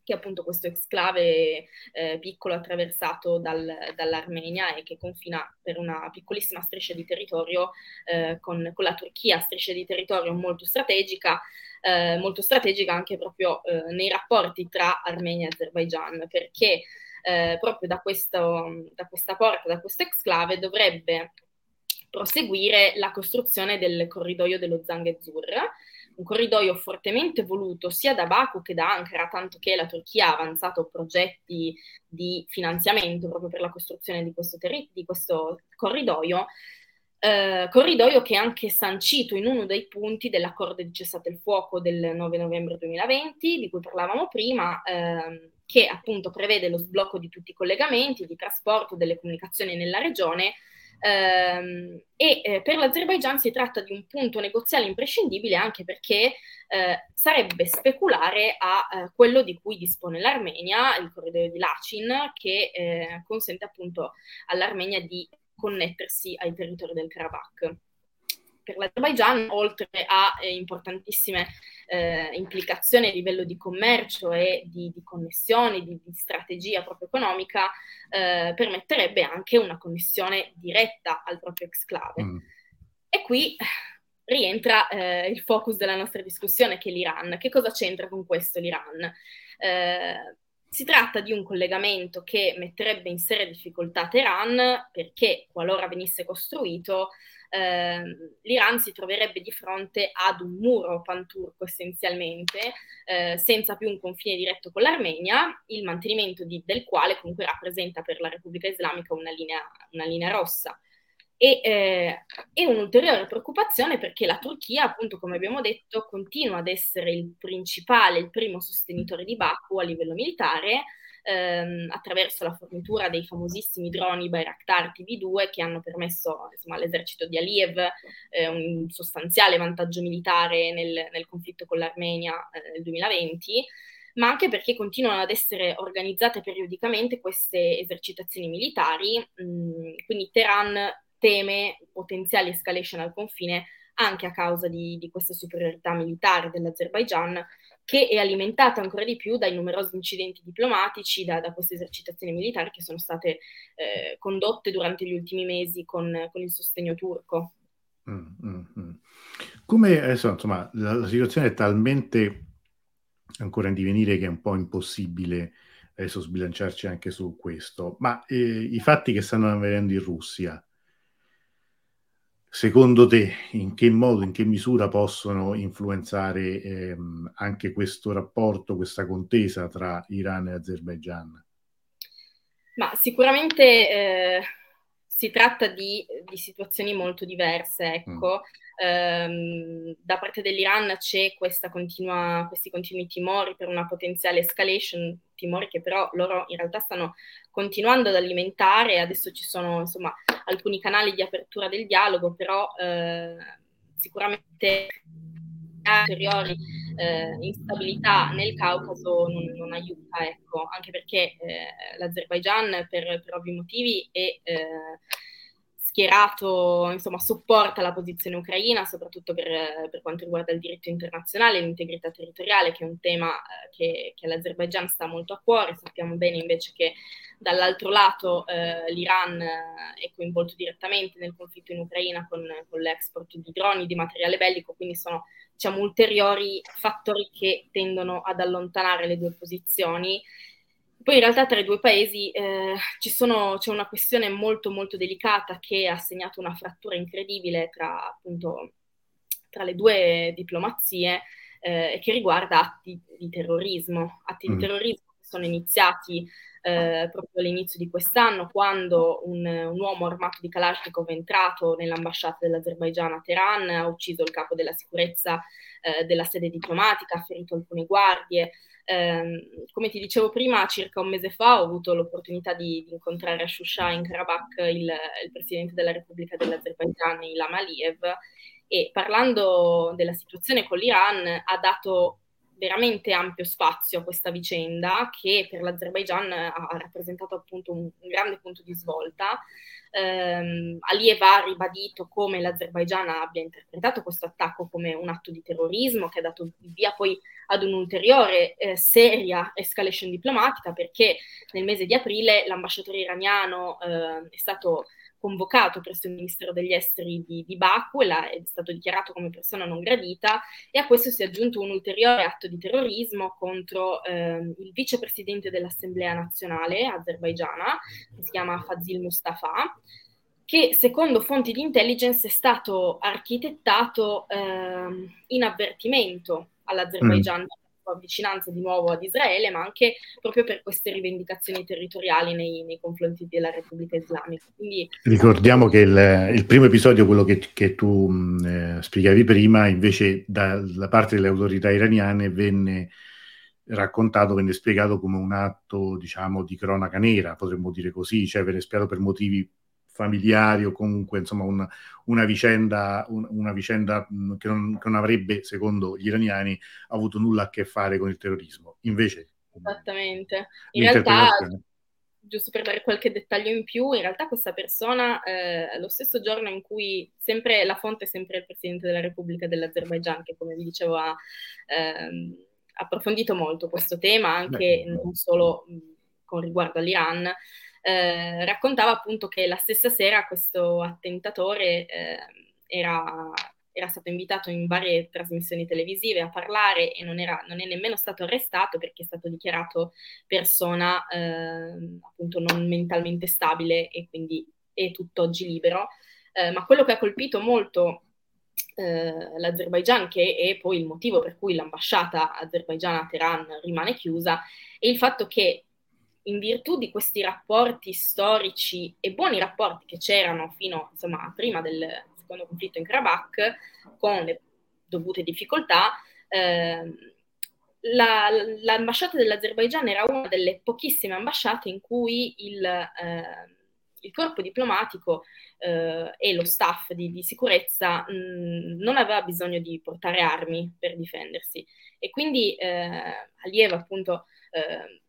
che è appunto questo exclave eh, piccolo attraversato dal, dall'Armenia e che confina per una piccolissima striscia di territorio eh, con, con, la Turchia, striscia di territorio molto strategica, eh, molto strategica anche proprio eh, nei rapporti tra Armenia e Azerbaigian, perché eh, proprio da, questo, da questa porta, da questo exclave dovrebbe proseguire la costruzione del corridoio dello Zangezur, un corridoio fortemente voluto sia da Baku che da Ankara, tanto che la Turchia ha avanzato progetti di finanziamento proprio per la costruzione di questo, terri- di questo corridoio, eh, corridoio che è anche sancito in uno dei punti dell'accordo di cessate il fuoco del 9 novembre 2020, di cui parlavamo prima, eh, che appunto prevede lo sblocco di tutti i collegamenti di trasporto delle comunicazioni nella regione e eh, per l'Azerbaigian si tratta di un punto negoziale imprescindibile anche perché eh, sarebbe speculare a eh, quello di cui dispone l'Armenia, il corridoio di Lachin, che eh, consente appunto all'Armenia di connettersi ai territori del Karabakh per l'Azerbaigian, oltre a eh, importantissime eh, implicazioni a livello di commercio e di, di connessioni, di, di, strategia proprio economica, eh, permetterebbe anche una connessione diretta al proprio exclave. Mm. E qui rientra eh, il focus della nostra discussione, che è l'Iran. Che cosa c'entra con questo l'Iran? Eh, si tratta di un collegamento che metterebbe in seria difficoltà Teheran perché qualora venisse costruito eh, l'Iran si troverebbe di fronte ad un muro panturco essenzialmente, eh, senza più un confine diretto con l'Armenia, il mantenimento di, del quale comunque rappresenta per la Repubblica Islamica una linea, una linea rossa. E, eh, e, un'ulteriore preoccupazione perché la Turchia, appunto, come abbiamo detto, continua ad essere il principale, il primo sostenitore di Baku a livello militare, ehm, attraverso la fornitura dei famosissimi droni Bayraktar TV2 che hanno permesso insomma, all'esercito di Aliyev eh, un sostanziale vantaggio militare nel, nel conflitto con l'Armenia eh, nel 2020 ma anche perché continuano ad essere organizzate periodicamente queste esercitazioni militari, mm, quindi Teheran teme potenziali escalation al confine anche a causa di, di questa superiorità militare dell'Azerbaigian, che è alimentata ancora di più dai numerosi incidenti diplomatici, da, da queste esercitazioni militari che sono state eh, condotte durante gli ultimi mesi con, con il sostegno turco. Mm, mm, mm. Come adesso, insomma, la, la, situazione è talmente ancora in divenire che è un po' impossibile adesso sbilanciarci anche su questo, ma eh, i fatti che stanno avvenendo in Russia, Secondo te, in che modo, in che misura possono influenzare ehm, anche questo rapporto, questa contesa tra Iran e Azerbaigian? Ma sicuramente eh, si tratta di, di, situazioni molto diverse, ecco. Mm ehm, da parte dell'Iran c'è continua, questi continui timori per una potenziale escalation, timori che però loro in realtà stanno continuando ad alimentare, adesso ci sono insomma alcuni canali di apertura del dialogo, però eh, sicuramente ulteriori eh, instabilità nel Caucaso non, non aiuta, ecco, anche perché eh, l'Azerbaigian per, per, ovvi motivi è eh, schierato, insomma, supporta la posizione ucraina, soprattutto per, per, quanto riguarda il diritto internazionale e l'integrità territoriale, che è un tema eh, che, che all'Azerbaigian sta molto a cuore. Sappiamo bene invece che dall'altro lato eh, l'Iran eh, è coinvolto direttamente nel conflitto in Ucraina con, con l'export di droni, di materiale bellico, quindi sono diciamo, ulteriori fattori che tendono ad allontanare le due posizioni poi in realtà tra i due paesi eh, sono, c'è una questione molto molto delicata che ha segnato una frattura incredibile tra, appunto, tra le due diplomazie eh, che riguarda atti di terrorismo, atti mm. di terrorismo che sono iniziati eh, proprio all'inizio di quest'anno quando un, un, uomo armato di Kalashnikov è entrato nell'ambasciata dell'Azerbaigian a Teheran, ha ucciso il capo della sicurezza eh, della sede diplomatica, ha ferito alcune guardie. Eh, come ti dicevo prima, circa un mese fa ho avuto l'opportunità di, di incontrare a Shusha in Karabakh il, il, presidente della Repubblica dell'Azerbaigian, Ilham Aliyev, e parlando della situazione con l'Iran ha dato veramente ampio spazio a questa vicenda che per l'Azerbaigian ha rappresentato appunto un, un grande punto di svolta. Um, Aliyev ha ribadito come l'Azerbaigian abbia interpretato questo attacco come un atto di terrorismo che ha dato via poi ad un'ulteriore eh, seria escalation diplomatica perché nel mese di aprile l'ambasciatore iraniano eh, è stato convocato presso il Ministero degli Esteri di, di Baku e è stato dichiarato come persona non gradita e a questo si è aggiunto un ulteriore atto di terrorismo contro eh, il vicepresidente dell'Assemblea nazionale azerbaigiana, che si chiama Fazil Mustafa, che secondo fonti di intelligence è stato architettato eh, in avvertimento all'Azerbaigian mm sua vicinanza di nuovo ad Israele, ma anche proprio per queste rivendicazioni territoriali nei, nei confronti della Repubblica Islamica. Quindi, Ricordiamo che il, il, primo episodio, quello che, che tu eh, spiegavi prima, invece dalla parte delle autorità iraniane venne raccontato, venne spiegato come un atto, diciamo, di cronaca nera, potremmo dire così, cioè venne spiegato per motivi familiari o comunque insomma un, una, vicenda, un, una vicenda che non, che non, avrebbe, secondo gli iraniani, avuto nulla a che fare con il terrorismo. Invece... Esattamente. In realtà, giusto per dare qualche dettaglio in più, in realtà questa persona, eh, lo stesso giorno in cui sempre la fonte è sempre il Presidente della Repubblica dell'Azerbaigian, che come vi dicevo ha ehm, approfondito molto questo tema, anche Beh, non solo mh, con riguardo all'Iran, eh, raccontava appunto che la stessa sera questo attentatore eh, era, era, stato invitato in varie trasmissioni televisive a parlare e non, era, non è nemmeno stato arrestato perché è stato dichiarato persona eh, appunto non mentalmente stabile e quindi è tutt'oggi libero. Eh, ma quello che ha colpito molto eh, l'Azerbaigian, che è poi il motivo per cui l'ambasciata azerbaigiana a Teheran rimane chiusa, è il fatto che in virtù di questi rapporti storici e buoni rapporti che c'erano fino insomma, prima del secondo conflitto in Karabakh, con le dovute difficoltà, eh, la, l'ambasciata dell'Azerbaigian era una delle pochissime ambasciate in cui il, eh, il corpo diplomatico eh, e lo staff di, di sicurezza mh, non aveva bisogno di portare armi per difendersi. E quindi eh, Alieva appunto eh,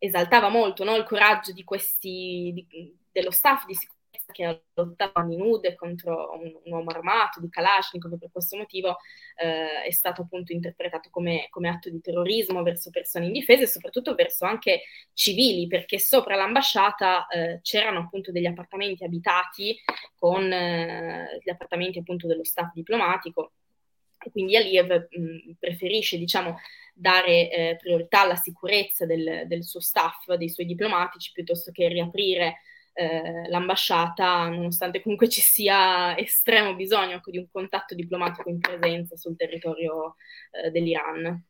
esaltava molto no, il coraggio di questi, di, dello staff di sicurezza che lottava a nude contro un, un, uomo armato di Kalashnikov per questo motivo eh, è stato appunto interpretato come, come, atto di terrorismo verso persone indifese e soprattutto verso anche civili perché sopra l'ambasciata eh, c'erano appunto degli appartamenti abitati con eh, gli appartamenti appunto dello staff diplomatico e quindi Aliyev mh, preferisce diciamo dare eh, priorità alla sicurezza del, del suo staff, dei suoi diplomatici piuttosto che riaprire eh, l'ambasciata, nonostante comunque ci sia estremo bisogno ecco, di un contatto diplomatico in presenza sul territorio eh, dell'Iran.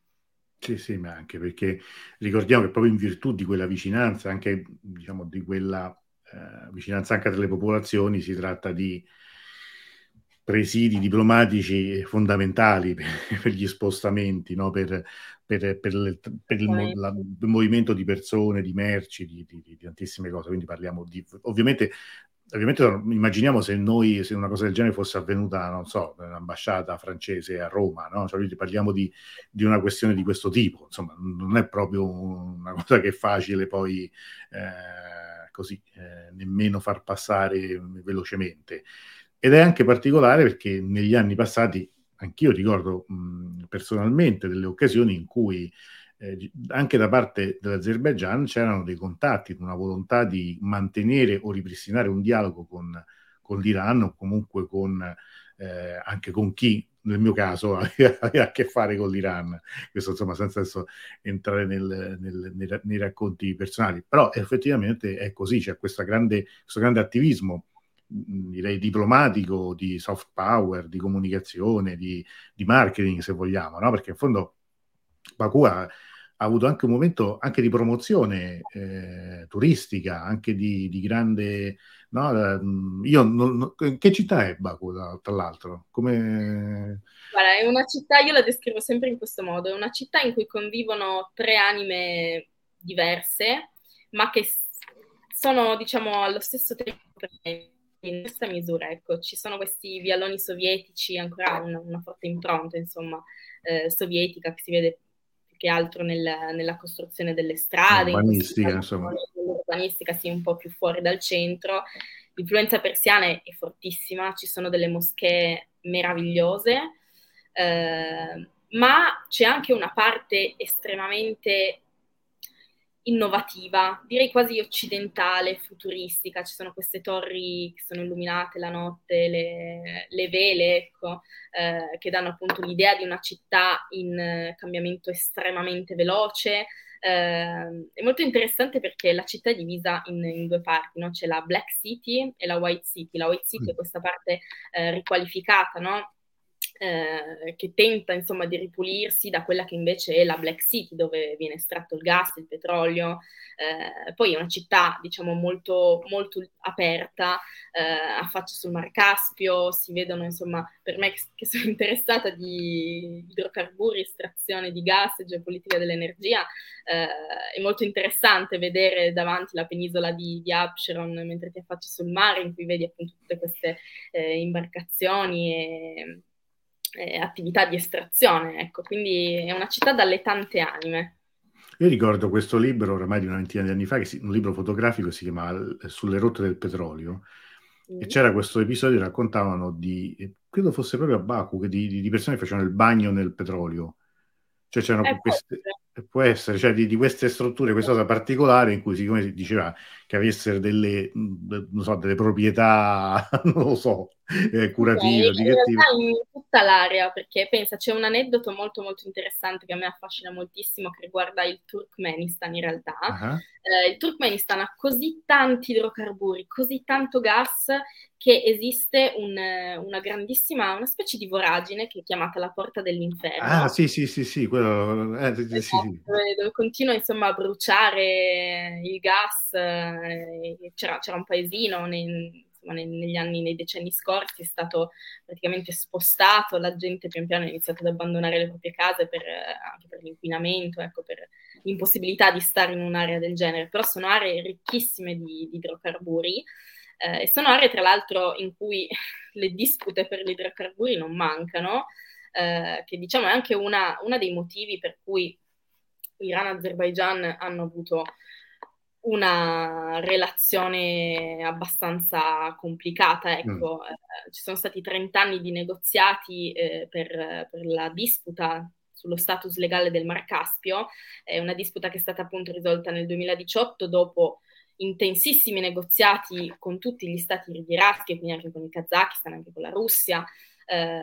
Sì, sì, ma anche perché ricordiamo che proprio in virtù di quella vicinanza, anche diciamo di quella eh, vicinanza anche delle popolazioni, si tratta di presidi diplomatici fondamentali per, per gli spostamenti, no? per, per, per, il, il, la, il, movimento di persone, di merci, di, di, di, tantissime cose. Quindi parliamo di... Ovviamente, ovviamente immaginiamo se noi, se una cosa del genere fosse avvenuta, non so, nell'ambasciata francese a Roma, no? Cioè, parliamo di, di, una questione di questo tipo. Insomma, non è proprio una cosa che è facile poi... Eh, così, eh, nemmeno far passare velocemente. Ed è anche particolare perché negli anni passati, anch'io ricordo mh, personalmente delle occasioni in cui eh, anche da parte dell'Azerbaigian c'erano dei contatti, una volontà di mantenere o ripristinare un dialogo con, con l'Iran o comunque con, eh, anche con chi nel mio caso aveva a che fare con l'Iran, questo insomma senza adesso entrare nel, nel, nei, nei, racconti personali, però effettivamente è così, c'è grande, questo grande attivismo direi diplomatico, di soft power, di comunicazione, di, di marketing se vogliamo, no? perché in fondo Baku ha, ha, avuto anche un momento anche di promozione eh, turistica, anche di, di grande... No? Io non, che città è Baku, tra l'altro? Come... Guarda, è una città, io la descrivo sempre in questo modo, è una città in cui convivono tre anime diverse, ma che sono, diciamo, allo stesso tempo in questa misura, ecco, ci sono questi vialoni sovietici, ancora una, una forte impronta, insomma, eh, sovietica che si vede più che altro nel, nella costruzione delle strade, urbanistica, in insomma. L'urbanistica sì, un po' più fuori dal centro. L'influenza persiana è fortissima, ci sono delle moschee meravigliose, eh, ma c'è anche una parte estremamente innovativa, direi quasi occidentale, futuristica. Ci sono queste torri che sono illuminate la notte, le, le vele, ecco, eh, che danno appunto l'idea di una città in eh, cambiamento estremamente veloce. Eh, è molto interessante perché la città è divisa in, in due parti, no? c'è la Black City e la White City. La White City mm. è questa parte eh, riqualificata, no? Eh, che tenta insomma di ripulirsi da quella che invece è la Black City dove viene estratto il gas, il petrolio, eh, poi è una città diciamo molto, molto aperta, eh, affaccia sul Mar Caspio, si vedono insomma per me che, che sono interessata di idrocarburi, estrazione di gas e geopolitica dell'energia, eh, è molto interessante vedere davanti la penisola di, di Absheron mentre ti affacci sul mare in cui vedi appunto tutte queste eh, imbarcazioni e eh, attività di estrazione, ecco, quindi è una città dalle tante anime. Io ricordo questo libro oramai di una ventina di anni fa, che si, un libro fotografico si chiama Sulle rotte del petrolio, mm. e c'era questo episodio, raccontavano di, credo fosse proprio a Baku, di, di, persone che facevano il bagno nel petrolio. Cioè c'erano eh, queste, può essere, cioè di, di, queste strutture, questa cosa particolare in cui siccome si diceva che avessero delle, non so, delle proprietà, non lo so, eh, curative, okay, in, in tutta l'area, perché pensa, c'è un aneddoto molto molto interessante che a me affascina moltissimo che riguarda il Turkmenistan in realtà. Uh-huh. Eh, il Turkmenistan ha così tanti idrocarburi, così tanto gas che esiste un, una grandissima, una specie di voragine che è chiamata la porta dell'inferno. Ah, sì, sì, sì, sì, quello, eh, sì, esatto, sì. Dove, dove, continua insomma a bruciare il gas, eh, c'era, c'era, un paesino nei, insomma, negli anni, nei decenni scorsi è stato praticamente spostato, la gente pian piano ha iniziato ad abbandonare le proprie case per, anche per l'inquinamento, ecco, per l'impossibilità di stare in un'area del genere, però sono aree ricchissime di, di idrocarburi eh, e sono aree tra l'altro in cui le dispute per gli idrocarburi non mancano, eh, che diciamo è anche una, una dei motivi per cui Iran e Azerbaijan hanno avuto una relazione abbastanza complicata. Ecco. Mm. Eh, ci sono stati 30 anni di negoziati eh, per, per, la disputa sullo status legale del Mar Caspio, è una disputa che è stata appunto risolta nel 2018 dopo intensissimi negoziati con tutti gli stati rivieraschi, quindi anche con il Kazakistan, anche con la Russia. Eh,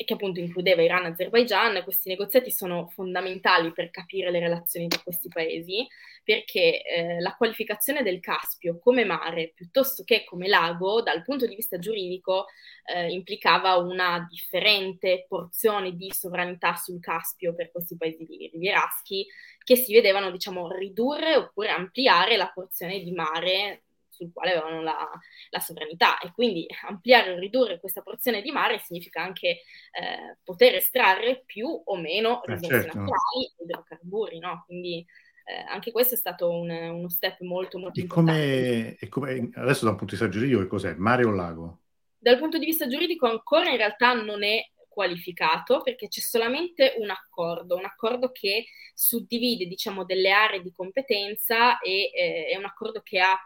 e che appunto includeva Iran e Azerbaijan, questi negoziati sono fondamentali per capire le relazioni tra questi paesi, perché eh, la qualificazione del Caspio come mare piuttosto che come lago, dal punto di vista giuridico, eh, implicava una differente porzione di sovranità sul Caspio per questi paesi rivieraschi, che si vedevano, diciamo, ridurre oppure ampliare la porzione di mare sul quale avevano la, la, sovranità e quindi ampliare o ridurre questa porzione di mare significa anche eh, poter estrarre più o meno eh, risorse certo. naturali, idrocarburi, no? Quindi eh, anche questo è stato un, uno step molto molto e importante. Come, e come, adesso da un punto di vista giuridico che cos'è? Mare o lago? Dal punto di vista giuridico ancora in realtà non è qualificato perché c'è solamente un accordo, un accordo che suddivide diciamo delle aree di competenza e eh, è un accordo che ha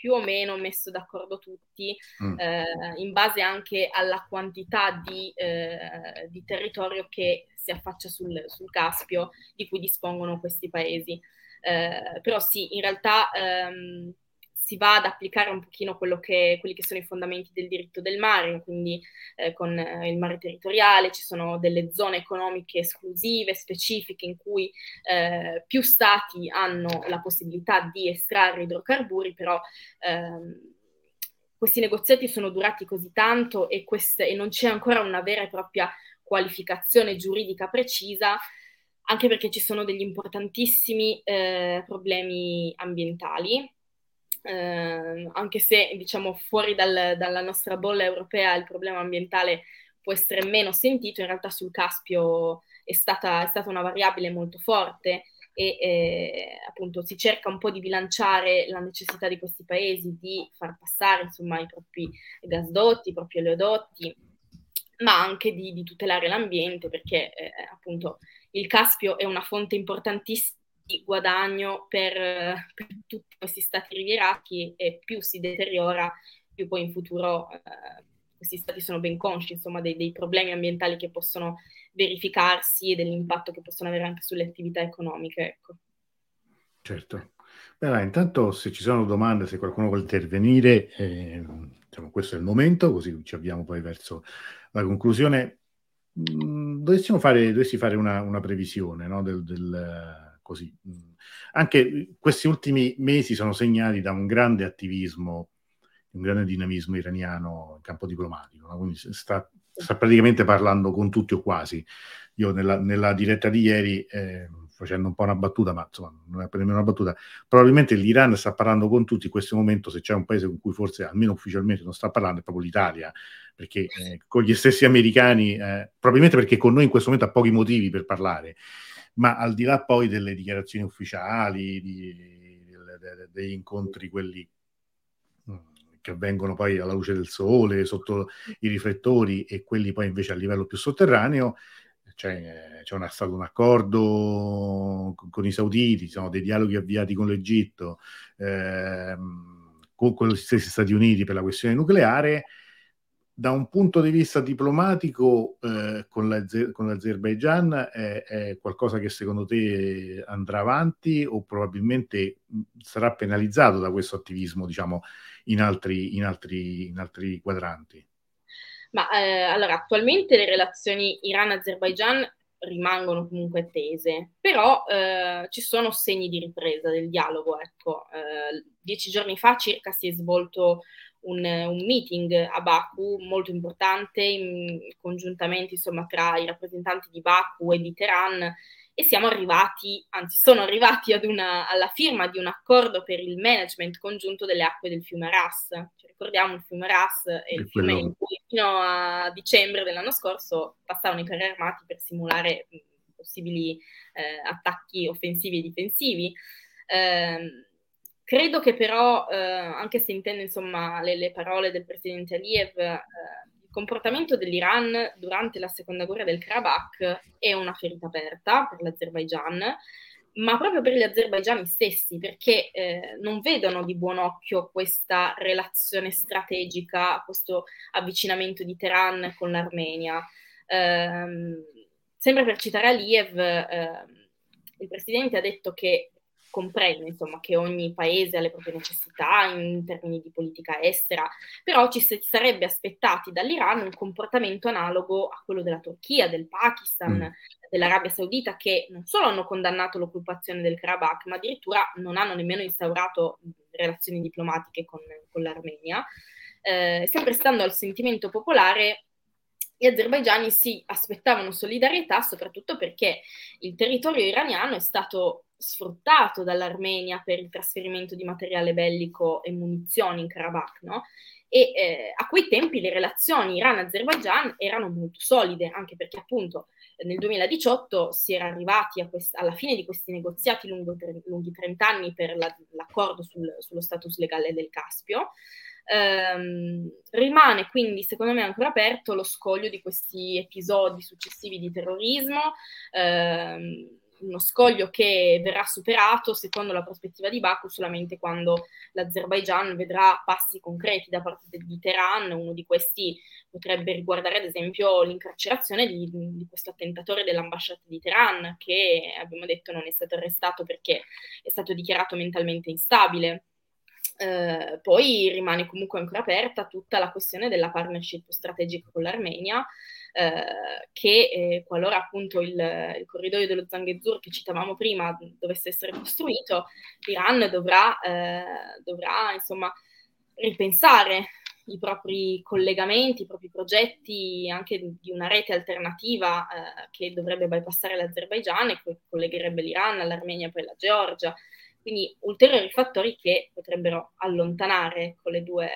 più o meno messo d'accordo tutti mm. eh, in base anche alla quantità di, eh, di territorio che si affaccia sul, sul, Caspio di cui dispongono questi paesi. Eh, però sì, in realtà ehm, si va ad applicare un pochino che, quelli che sono i fondamenti del diritto del mare, quindi eh, con eh, il mare territoriale ci sono delle zone economiche esclusive, specifiche, in cui eh, più stati hanno la possibilità di estrarre idrocarburi, però ehm, questi negoziati sono durati così tanto e, queste, e non c'è ancora una vera e propria qualificazione giuridica precisa anche perché ci sono degli importantissimi eh, problemi ambientali eh, anche se diciamo fuori dal, dalla nostra bolla europea il problema ambientale può essere meno sentito, in realtà sul Caspio è stata, è stata una variabile molto forte e eh, appunto si cerca un po' di bilanciare la necessità di questi paesi di far passare insomma i propri gasdotti, i propri oleodotti, ma anche di, di tutelare l'ambiente perché eh, appunto il Caspio è una fonte importantissima guadagno per, per, tutti questi stati rivierati e più si deteriora, più poi in futuro eh, questi stati sono ben consci insomma, dei, dei, problemi ambientali che possono verificarsi e dell'impatto che possono avere anche sulle attività economiche. Ecco. Certo. Beh, intanto se ci sono domande, se qualcuno vuole intervenire, eh, diciamo, questo è il momento, così ci avviamo poi verso la conclusione. Mm, dovessimo fare, dovessi fare una, una previsione no, del, del così. Anche questi ultimi mesi sono segnati da un grande attivismo, un grande dinamismo iraniano in campo diplomatico, no? quindi sta, sta, praticamente parlando con tutti o quasi. Io nella, nella diretta di ieri, eh, facendo un po' una battuta, ma insomma non è per nemmeno una battuta, probabilmente l'Iran sta parlando con tutti in questo momento, se c'è un paese con cui forse almeno ufficialmente non sta parlando è proprio l'Italia, perché eh, con gli stessi americani, eh, probabilmente perché con noi in questo momento ha pochi motivi per parlare ma al di là poi delle dichiarazioni ufficiali, di, de, degli incontri, quelli mm, che avvengono poi alla luce del sole, sotto i riflettori e quelli poi invece a livello più sotterraneo, c'è, c'è una, stato un accordo con, i sauditi, sono dei dialoghi avviati con l'Egitto, ehm, con, con gli stessi Stati Uniti per la questione nucleare, da un punto di vista diplomatico eh, con, l'Azer- con, l'Azerbaigian è, è, qualcosa che secondo te andrà avanti o probabilmente sarà penalizzato da questo attivismo diciamo in altri, in altri, in altri quadranti? Ma eh, allora attualmente le relazioni Iran-Azerbaigian rimangono comunque tese, però eh, ci sono segni di ripresa del dialogo. Ecco. Eh, dieci giorni fa circa si è svolto un, un, meeting a Baku molto importante, in, congiuntamente insomma, tra i rappresentanti di Baku e di Teheran, e siamo arrivati, anzi sono arrivati una, alla firma di un accordo per il management congiunto delle acque del fiume Ras. Ci ricordiamo il fiume Ras è il fiume in cui fino a dicembre dell'anno scorso passavano i carri armati per simulare possibili eh, attacchi offensivi e difensivi. Eh, credo che però, eh, anche se intendo insomma le, le, parole del presidente Aliyev, eh, il comportamento dell'Iran durante la seconda guerra del Karabakh è una ferita aperta per l'Azerbaigian, ma proprio per gli azerbaigiani stessi, perché eh, non vedono di buon occhio questa relazione strategica, questo avvicinamento di Teheran con l'Armenia. Eh, sempre per citare Aliyev, eh, il presidente ha detto che comprende insomma, che ogni paese ha le proprie necessità in termini di politica estera, però ci si sarebbe aspettati dall'Iran un comportamento analogo a quello della Turchia, del Pakistan, mm. dell'Arabia Saudita, che non solo hanno condannato l'occupazione del Karabakh, ma addirittura non hanno nemmeno instaurato relazioni diplomatiche con, con l'Armenia. Eh, sempre stando al sentimento popolare, gli azerbaigiani si aspettavano solidarietà soprattutto perché il territorio iraniano è stato sfruttato dall'Armenia per il trasferimento di materiale bellico e munizioni in Karabakh, no? E eh, a quei tempi le relazioni Iran-Azerbaijan erano molto solide, anche perché appunto nel 2018 si era arrivati quest- alla fine di questi negoziati lungo, lunghi 30 anni per la- l'accordo sul- sullo status legale del Caspio. Um, rimane quindi secondo me ancora aperto lo scoglio di questi episodi successivi di terrorismo. Um, uno scoglio che verrà superato secondo la prospettiva di Baku solamente quando l'Azerbaigian vedrà passi concreti da parte di Teheran, uno di questi potrebbe riguardare ad esempio l'incarcerazione di, di questo attentatore dell'ambasciata di Teheran che abbiamo detto non è stato arrestato perché è stato dichiarato mentalmente instabile. Eh, poi rimane comunque ancora aperta tutta la questione della partnership strategica con l'Armenia, eh, che eh, qualora appunto il, il, corridoio dello Zangezur che citavamo prima dovesse essere costruito, l'Iran dovrà, eh, dovrà insomma ripensare i propri collegamenti, i propri progetti anche di una rete alternativa eh, che dovrebbe bypassare l'Azerbaigian e che collegherebbe l'Iran, l'Armenia e poi la Georgia. Quindi ulteriori fattori che potrebbero allontanare con le due,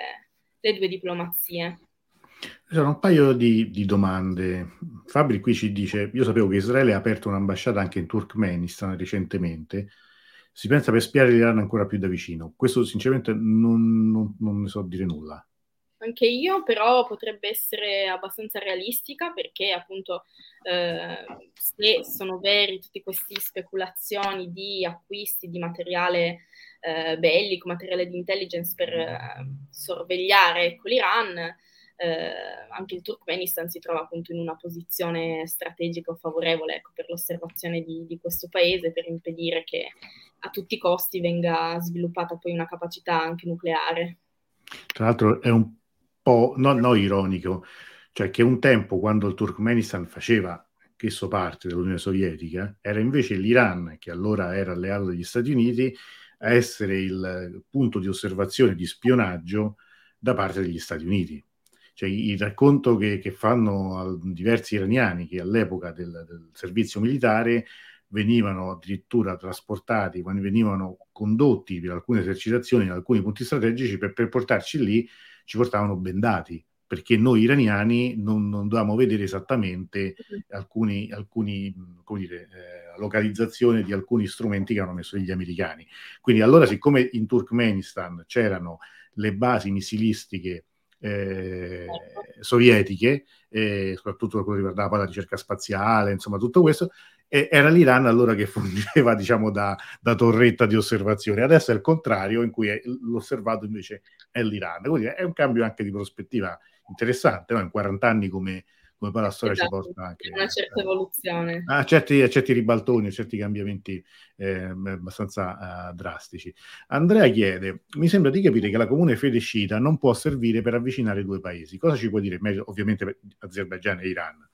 le due diplomazie. Sono un paio di, di, domande. Fabri qui ci dice: Io sapevo che Israele ha aperto un'ambasciata anche in Turkmenistan recentemente. Si pensa per spiare l'Iran ancora più da vicino. Questo, sinceramente, non, non, non ne so dire nulla anche io, però potrebbe essere abbastanza realistica perché appunto eh, se sono veri tutte queste speculazioni di acquisti di materiale eh, bellico, materiale di intelligence per eh, sorvegliare ecco, l'Iran, eh, anche il Turkmenistan si trova appunto in una posizione strategica favorevole ecco, per l'osservazione di, di questo paese per impedire che a tutti i costi venga sviluppata poi una capacità anche nucleare. Tra l'altro è un po', no, no ironico, cioè che un tempo quando il Turkmenistan faceva anch'esso parte dell'Unione Sovietica, era invece l'Iran, che allora era alleato degli Stati Uniti, a essere il punto di osservazione, di spionaggio da parte degli Stati Uniti. Cioè, il racconto che, che fanno diversi iraniani che all'epoca del, del, servizio militare venivano addirittura trasportati, quando venivano condotti per alcune esercitazioni in alcuni punti strategici per, per portarci lì ci portavano bendati perché noi iraniani non, non dovevamo vedere esattamente come dire, eh, localizzazione di alcuni strumenti che hanno messo gli americani. Quindi allora, siccome in Turkmenistan c'erano le basi missilistiche eh, sovietiche, eh, soprattutto per che riguardava la ricerca spaziale, insomma tutto questo, era l'Iran allora che fungeva diciamo da, da, torretta di osservazione. Adesso è il contrario, in cui è, l'osservato invece è l'Iran. Quindi è un cambio anche di prospettiva interessante, no? in 40 anni come, come poi la storia esatto, ci porta anche una certa evoluzione a certi, a certi ribaltoni, a certi cambiamenti eh, abbastanza uh, drastici. Andrea chiede: Mi sembra di capire che la comune fede sciita non può servire per avvicinare due paesi. Cosa ci puoi dire? Meglio, ovviamente per Azerbaijan e Iran.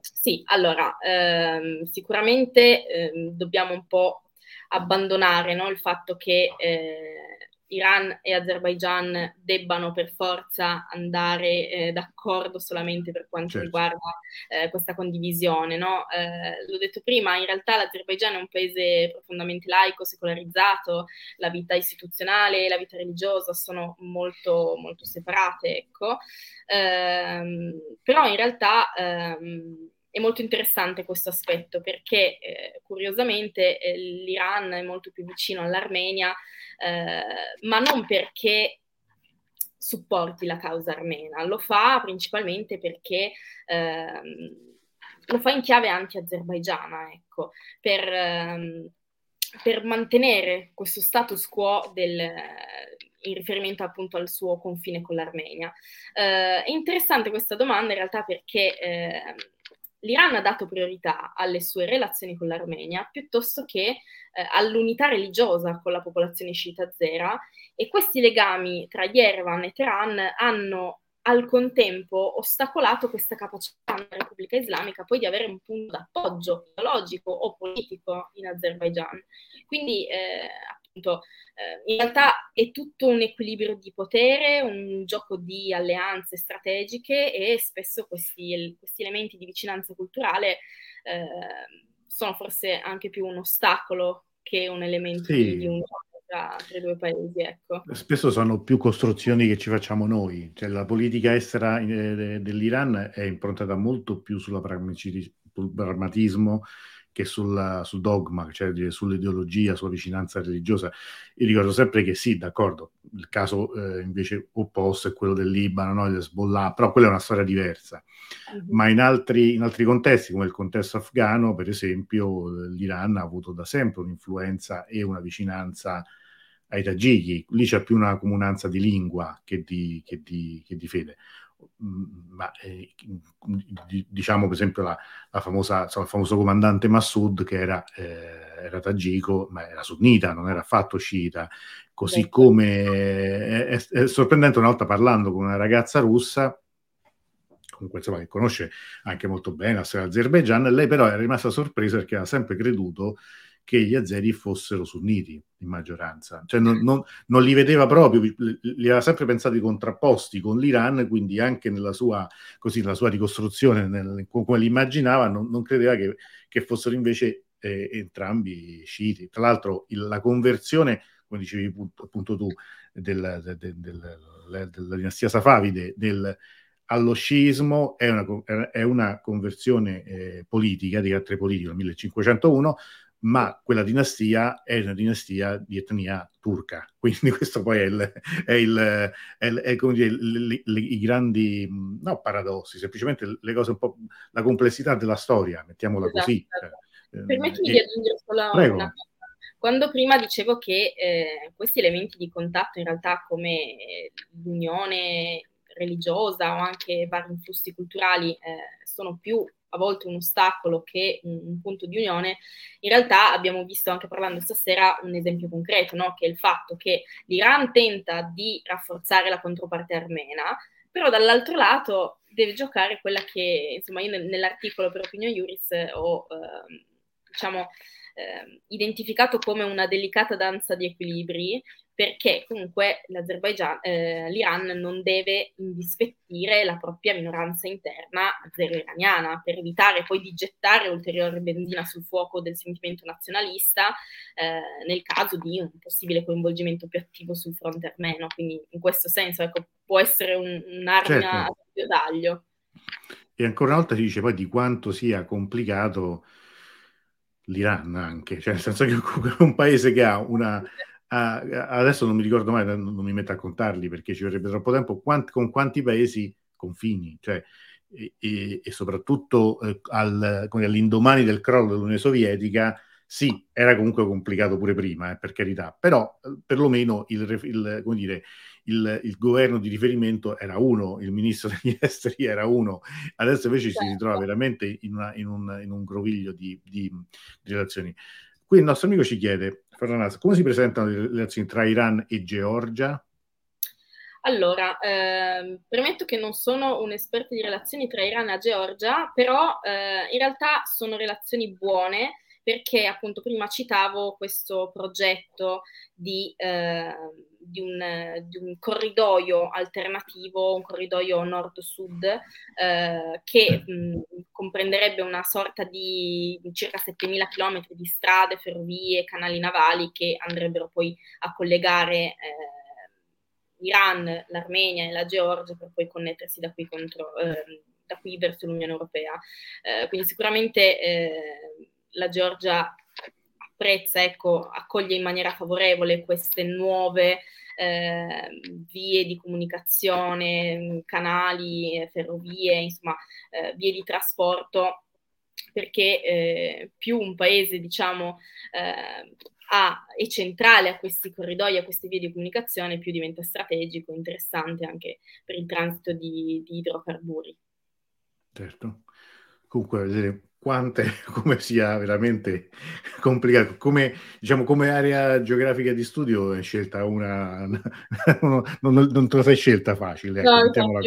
Sì, allora, ehm, sicuramente ehm, dobbiamo un po' abbandonare no, il fatto che eh, Iran e Azerbaijan debbano per forza andare eh, d'accordo solamente per quanto certo. riguarda eh, questa condivisione. No? Eh, l'ho detto prima, in realtà l'Azerbaijan è un paese profondamente laico, secolarizzato, la vita istituzionale e la vita religiosa sono molto, molto separate, ecco. Ehm, però in realtà ehm, è molto interessante questo aspetto perché eh, curiosamente eh, l'Iran è molto più vicino all'Armenia, eh, ma non perché supporti la causa armena, lo fa principalmente perché ehm, lo fa in chiave anti-azerbaigiana, ecco, per, ehm, per mantenere questo status quo del, in riferimento appunto al suo confine con l'Armenia. Eh, è interessante questa domanda in realtà perché eh, l'Iran ha dato priorità alle sue relazioni con l'Armenia piuttosto che eh, all'unità religiosa con la popolazione sciita azera e questi legami tra Yerevan e Teheran hanno al contempo ostacolato questa capacità della Repubblica Islamica poi di avere un punto d'appoggio ideologico o politico in Azerbaijan. Quindi eh, appunto eh, in realtà è tutto un equilibrio di potere, un gioco di alleanze strategiche e spesso questi, questi elementi di vicinanza culturale eh, sono forse anche più un ostacolo che un elemento sì. di un tra, tra, i due paesi. Ecco. Spesso sono più costruzioni che ci facciamo noi, cioè la politica estera eh, dell'Iran è improntata molto più sulla pragmatismo che sulla, sul dogma, cioè sull'ideologia, sulla vicinanza religiosa. Io ricordo sempre che sì, d'accordo, il caso eh, invece opposto è quello del Libano, no? Hezbollah, però quella è una storia diversa. Uh-huh. Ma in altri, in altri, contesti, come il contesto afghano, per esempio, l'Iran ha avuto da sempre un'influenza e una vicinanza ai tagiki. Lì c'è più una comunanza di lingua che di, che di, che di fede. Mm, ma eh, diciamo per esempio la, la famosa, insomma, il famoso comandante Massoud che era, eh, era tagico ma era sunnita, non era affatto sciita, così certo. come è, è, è, sorprendente una volta parlando con una ragazza russa comunque insomma che conosce anche molto bene la storia dell'Azerbaijan, lei però è rimasta sorpresa perché ha sempre creduto che gli azeri fossero sunniti in maggioranza, cioè non, non, non, li vedeva proprio, li aveva sempre pensati contrapposti con l'Iran, quindi anche nella sua, così, nella sua ricostruzione, nel, come li immaginava, non, non credeva che, che, fossero invece eh, entrambi sciiti. Tra l'altro il, la conversione, come dicevi appunto tu, del, del, del, della dinastia Safavide, del, allo sciismo è una, è una conversione eh, politica di carattere politico nel 1501 ma quella dinastia è una dinastia di etnia turca, quindi questo poi è, il, è, il, è, il, è come dire, i grandi, no paradossi, semplicemente le cose un po', la complessità della storia, mettiamola esatto. così. Eh, Permettimi e, di aggiungere solo prego. una cosa. Quando prima dicevo che eh, questi elementi di contatto in realtà come l'unione religiosa o anche vari influssi culturali eh, sono più a volte un ostacolo che un, un, punto di unione, in realtà abbiamo visto anche parlando stasera un esempio concreto, no? che è il fatto che l'Iran tenta di rafforzare la controparte armena, però dall'altro lato deve giocare quella che, insomma, io nell'articolo per Opinion Juris ho, eh, diciamo, eh, identificato come una delicata danza di equilibri, perché comunque eh, l'Iran non deve indispettire la propria minoranza interna azero-iraniana per evitare poi di gettare ulteriore benzina sul fuoco del sentimento nazionalista eh, nel caso di un possibile coinvolgimento più attivo sul fronte armeno. Quindi in questo senso ecco, può essere un, un'arma certo. a doppio taglio. E ancora una volta si dice poi di quanto sia complicato l'Iran anche, cioè nel senso che è un paese che ha una Ah, adesso non mi ricordo mai, non, non, mi metto a contarli perché ci vorrebbe troppo tempo, quant, con quanti paesi confini, cioè, e, e, e soprattutto eh, al, all'indomani del crollo dell'Unione Sovietica, sì, era comunque complicato pure prima, eh, per carità, però eh, perlomeno il, il, dire, il, il, governo di riferimento era uno, il ministro degli esteri era uno, adesso invece certo. si ritrova veramente in, una, in, un, in un, groviglio di, di, di relazioni. Qui il nostro amico ci chiede, Ferranas, come si presentano le relazioni tra Iran e Georgia? Allora, eh, premetto che non sono un esperto di relazioni tra Iran e Georgia, però eh, in realtà sono relazioni buone perché appunto prima citavo questo progetto di, eh, di, un, di un, corridoio alternativo, un corridoio nord-sud eh, che mh, comprenderebbe una sorta di circa 7.000 km di strade, ferrovie, canali navali che andrebbero poi a collegare eh, l'Iran, l'Armenia e la Georgia per poi connettersi da qui, contro, eh, da qui verso l'Unione Europea. Eh, quindi sicuramente eh, la Georgia apprezza, ecco, accoglie in maniera favorevole queste nuove eh, vie di comunicazione, canali, ferrovie, insomma, eh, vie di trasporto, perché eh, più un paese, diciamo, eh, ha, è centrale a questi corridoi, a queste vie di comunicazione, più diventa strategico, interessante anche per il transito di, di idrocarburi. Certo. Comunque, vedere quante, come sia veramente complicato. Come, diciamo, come area geografica di studio è scelta una, non, non, non te la sei scelta facile, ecco, no,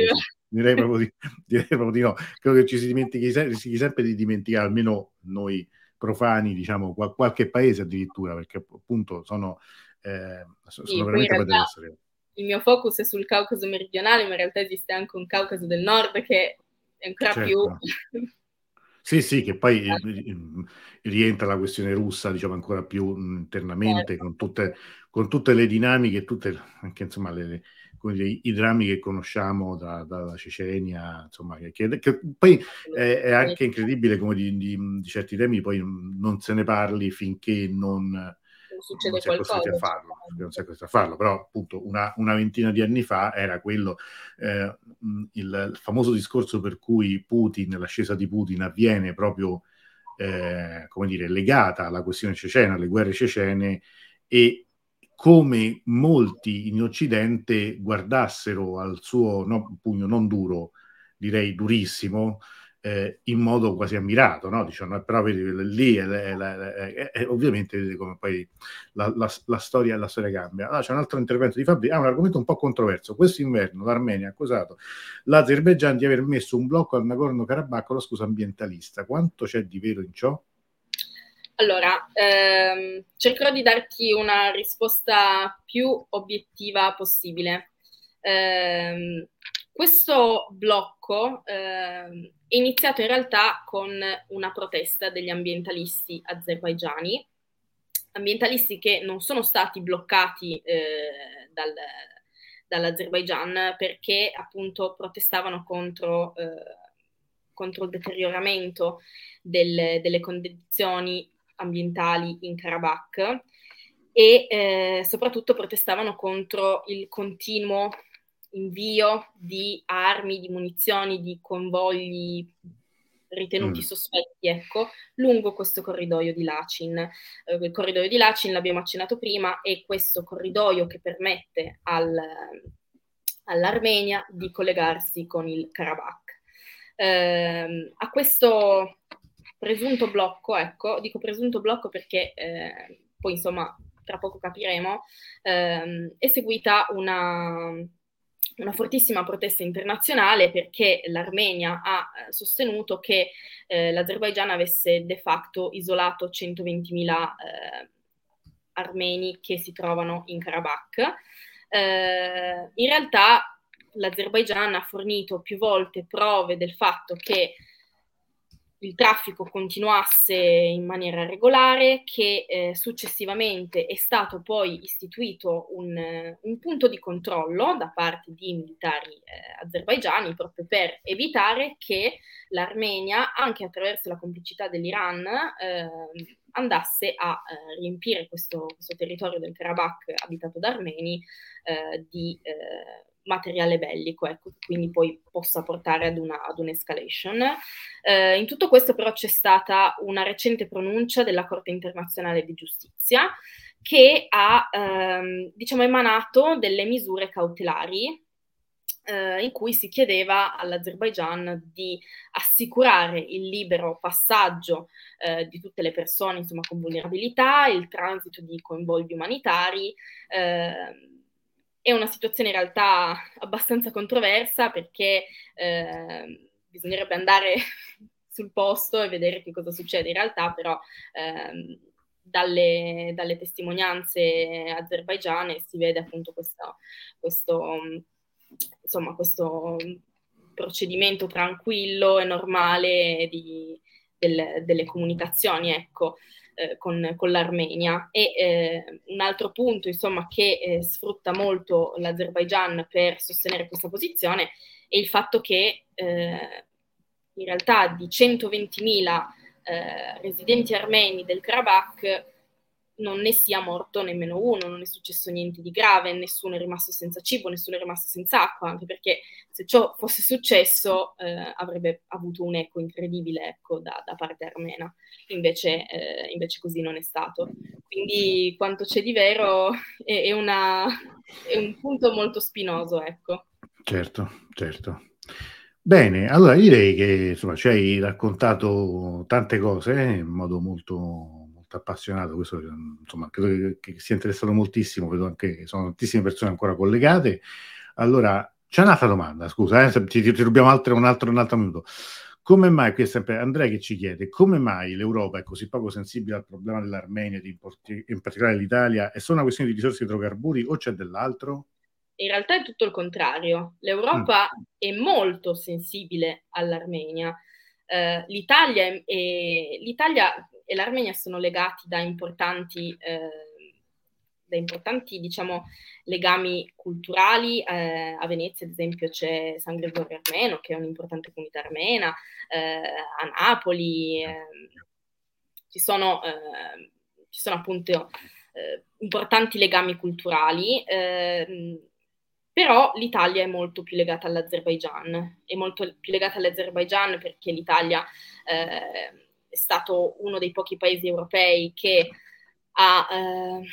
direi, proprio di, direi proprio di no. Credo che ci si dimentichi si sempre di dimenticare, almeno noi profani, diciamo, qualche paese addirittura, perché appunto sono, eh, sono sì, veramente realtà, Il mio focus è sul Caucaso meridionale, ma in realtà esiste anche un Caucaso del Nord che è ancora certo. più sì, sì, che poi eh, rientra la questione russa, diciamo, ancora più internamente, certo. con, tutte, con tutte le dinamiche, tutte, anche insomma, le, dire, i drammi che conosciamo da, dalla Cecenia, insomma, che, che, che poi è, è, anche incredibile come di, di, di, certi temi poi non se ne parli finché non succede non qualcosa. A farlo, non si è a farlo, però appunto una, una, ventina di anni fa era quello, eh, il, il, famoso discorso per cui Putin, l'ascesa di Putin avviene proprio, eh, come dire, legata alla questione cecena, alle guerre cecene e come molti in Occidente guardassero al suo no, pugno non duro, direi durissimo, eh, in modo quasi ammirato, no? Diciamo, però vedi, lì è, è, è, è, ovviamente vedi come poi la, la, la, storia, la, storia, cambia. Allora, c'è un altro intervento di Fabri, ah, un argomento un po' controverso. Questo inverno l'Armenia ha accusato l'Azerbaijan di aver messo un blocco al Nagorno-Karabakh con la scusa ambientalista. Quanto c'è di vero in ciò? Allora, ehm, cercherò di darti una risposta più obiettiva possibile. Eh, questo blocco eh, è iniziato in realtà con una protesta degli ambientalisti azerbaigiani, ambientalisti che non sono stati bloccati eh, dal, dall'Azerbaigian perché appunto protestavano contro, eh, contro il deterioramento del, delle condizioni ambientali in Karabakh e eh, soprattutto protestavano contro il continuo invio di armi, di munizioni, di convogli ritenuti mm. sospetti, ecco, lungo questo corridoio di Lachin. Eh, il corridoio di Lachin l'abbiamo accennato prima, è questo corridoio che permette al, all'Armenia di collegarsi con il Karabakh. Eh, a questo presunto blocco, ecco, dico presunto blocco perché eh, poi insomma tra poco capiremo, ehm, è seguita una, una fortissima protesta internazionale perché l'Armenia ha eh, sostenuto che eh, l'Azerbaigian avesse de facto isolato 120.000 eh, armeni che si trovano in Karabakh. Eh, in realtà l'Azerbaigian ha fornito più volte prove del fatto che il traffico continuasse in maniera regolare, che eh, successivamente è stato poi istituito un, un, punto di controllo da parte di militari eh, azerbaigiani proprio per evitare che l'Armenia, anche attraverso la complicità dell'Iran, eh, andasse a eh, riempire questo, questo, territorio del Karabakh abitato da armeni eh, di eh, materiale bellico, ecco, quindi poi possa portare ad, una, ad un'escalation. Eh, in tutto questo però c'è stata una recente pronuncia della Corte internazionale di giustizia che ha ehm, diciamo, emanato delle misure cautelari eh, in cui si chiedeva all'Azerbaigian di assicurare il libero passaggio eh, di tutte le persone insomma, con vulnerabilità, il transito di convogli umanitari. È una situazione in realtà abbastanza controversa perché eh, bisognerebbe andare sul posto e vedere che cosa succede. In realtà però ehm, dalle, dalle, testimonianze azerbaigiane si vede appunto questo, questo, insomma, questo procedimento tranquillo e normale di, del, delle comunicazioni, ecco. Eh, con, con, l'Armenia. E eh, un altro punto, insomma, che eh, sfrutta molto l'Azerbaigian per sostenere questa posizione è il fatto che eh, in realtà di 120.000 eh, residenti armeni del Karabakh non ne sia morto nemmeno uno, non è successo niente di grave, nessuno è rimasto senza cibo, nessuno è rimasto senza acqua, anche perché se ciò fosse successo eh, avrebbe avuto un eco incredibile ecco, da, da, parte armena, invece, eh, invece, così non è stato. Quindi quanto c'è di vero è, è, una, è un punto molto spinoso. Ecco. Certo, certo. Bene, allora direi che insomma ci hai raccontato tante cose in modo molto appassionato, questo insomma credo che, che sia interessato moltissimo, vedo anche che sono tantissime persone ancora collegate. Allora, c'è un'altra domanda, scusa, eh, ti, ti, rubiamo altro, un, altro, un altro minuto. Come mai, qui è sempre Andrea che ci chiede, come mai l'Europa è così poco sensibile al problema dell'Armenia, in particolare l'Italia, è solo una questione di risorse idrocarburi o c'è dell'altro? in realtà è tutto il contrario. L'Europa mm. è molto sensibile all'Armenia. Eh, L'Italia, e, l'Italia, e, l'Armenia sono legati da importanti, eh, da importanti diciamo, legami culturali. Eh, a Venezia, ad esempio, c'è San Gregorio Armeno, che è un'importante comunità armena. Eh, a Napoli ehm, ci sono, eh, ci, sono, appunto eh, importanti legami culturali. Eh, però l'Italia è molto più legata all'Azerbaigian, è molto più legata all'Azerbaigian perché l'Italia eh, è stato uno dei pochi paesi europei che ha eh,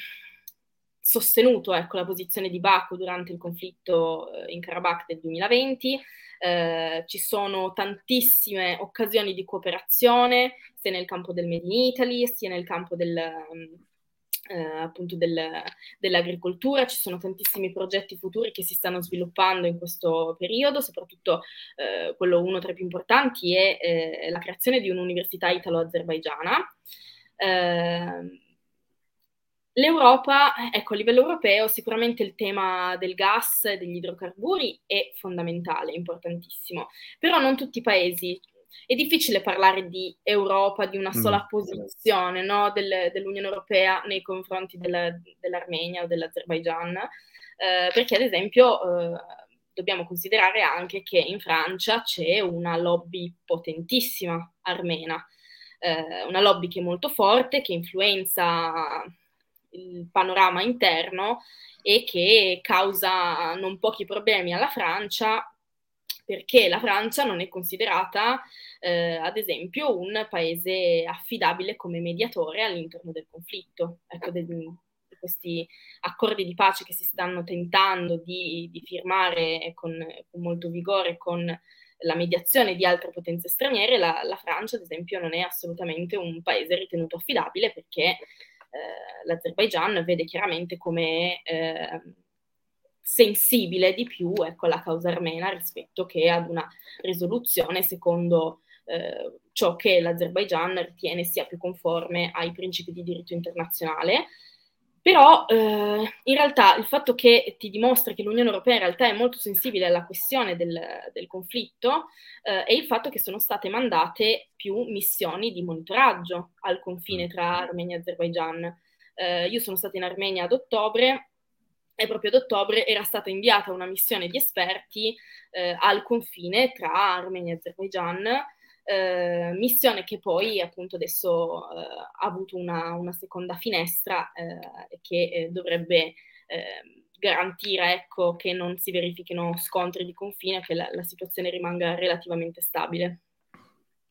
sostenuto ecco, la posizione di Baku durante il conflitto eh, in Karabakh del 2020. Eh, ci sono tantissime occasioni di cooperazione sia nel campo del Made in Italy sia nel campo del, eh, appunto del, dell'agricoltura, ci sono tantissimi progetti futuri che si stanno sviluppando in questo periodo, soprattutto eh, quello uno tra i più importanti è eh, la creazione di un'università italo-azerbaigiana. Eh, L'Europa, ecco, a livello europeo sicuramente il tema del gas e degli idrocarburi è fondamentale, importantissimo, però non tutti i paesi è difficile parlare di Europa, di una sola mm. posizione no? Del, dell'Unione Europea nei confronti della, dell'Armenia o dell'Azerbaigian, eh, perché ad esempio eh, dobbiamo considerare anche che in Francia c'è una lobby potentissima armena, eh, una lobby che è molto forte, che influenza il panorama interno e che causa non pochi problemi alla Francia perché la Francia non è considerata, eh, ad esempio, un paese affidabile come mediatore all'interno del conflitto. Ecco, de- questi accordi di pace che si stanno tentando di, di firmare con, con, molto vigore con la mediazione di altre potenze straniere, la, la, Francia, ad esempio, non è assolutamente un paese ritenuto affidabile perché eh, l'Azerbaigian vede chiaramente come eh, sensibile di più ecco, alla causa armena rispetto che ad una risoluzione secondo eh, ciò che l'Azerbaigian ritiene sia più conforme ai principi di diritto internazionale. Però eh, in realtà il fatto che ti dimostra che l'Unione Europea in realtà è molto sensibile alla questione del, del conflitto eh, è il fatto che sono state mandate più missioni di monitoraggio al confine tra Armenia e Azerbaigian. Eh, io sono stata in Armenia ad ottobre e proprio ad ottobre era stata inviata una missione di esperti eh, al confine tra Armenia e Azerbaigian, eh, missione che poi appunto adesso eh, ha avuto una, una seconda finestra eh, che eh, dovrebbe eh, garantire ecco, che non si verifichino scontri di confine, che la, la situazione rimanga relativamente stabile.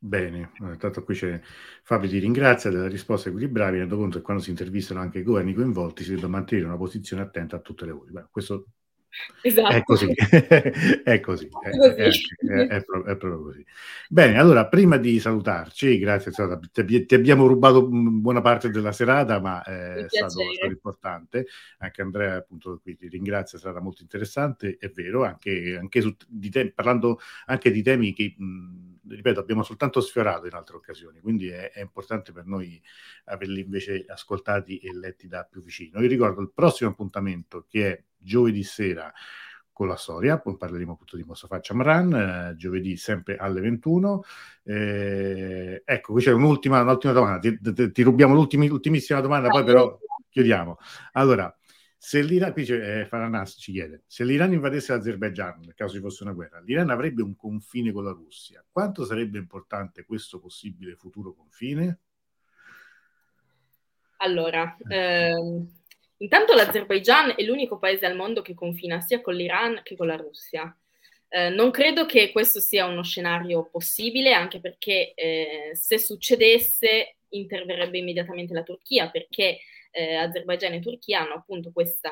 Bene, intanto qui c'è Fabio ti ringrazia della risposta equilibrata, rendo conto che quando si intervistano anche i governi coinvolti si deve mantenere una posizione attenta a tutte le voci. Beh, questo Esatto. È così, è così, è, così. È, è, proprio, così. Bene, allora, prima di salutarci, grazie, ti, ti abbiamo rubato buona parte della serata, ma è stato, stato, importante. Anche Andrea, appunto, qui ti ringrazio, è stata molto interessante, è vero, anche, anche su, di te, parlando anche di temi che... Mh, ripeto, abbiamo soltanto sfiorato in altre occasioni, quindi è, è, importante per noi averli invece ascoltati e letti da più vicino. Vi ricordo il prossimo appuntamento che è giovedì sera con la storia, poi parleremo appunto di Mustafa Chamran, eh, giovedì sempre alle 21. Eh, ecco, qui c'è un'ultima, un'ultima domanda, ti, ti, ti rubiamo l'ultimissima domanda, poi però chiudiamo. Allora, se l'Iran, qui eh, Faranas ci chiede, se l'Iran invadesse l'Azerbaigian, nel caso ci fosse una guerra, l'Iran avrebbe un confine con la Russia. Quanto sarebbe importante questo possibile futuro confine? Allora, ehm, intanto l'Azerbaigian è l'unico paese al mondo che confina sia con l'Iran che con la Russia. Eh, non credo che questo sia uno scenario possibile, anche perché eh, se succedesse interverrebbe immediatamente la Turchia, perché eh, Azerbaigian e Turchia hanno appunto questa,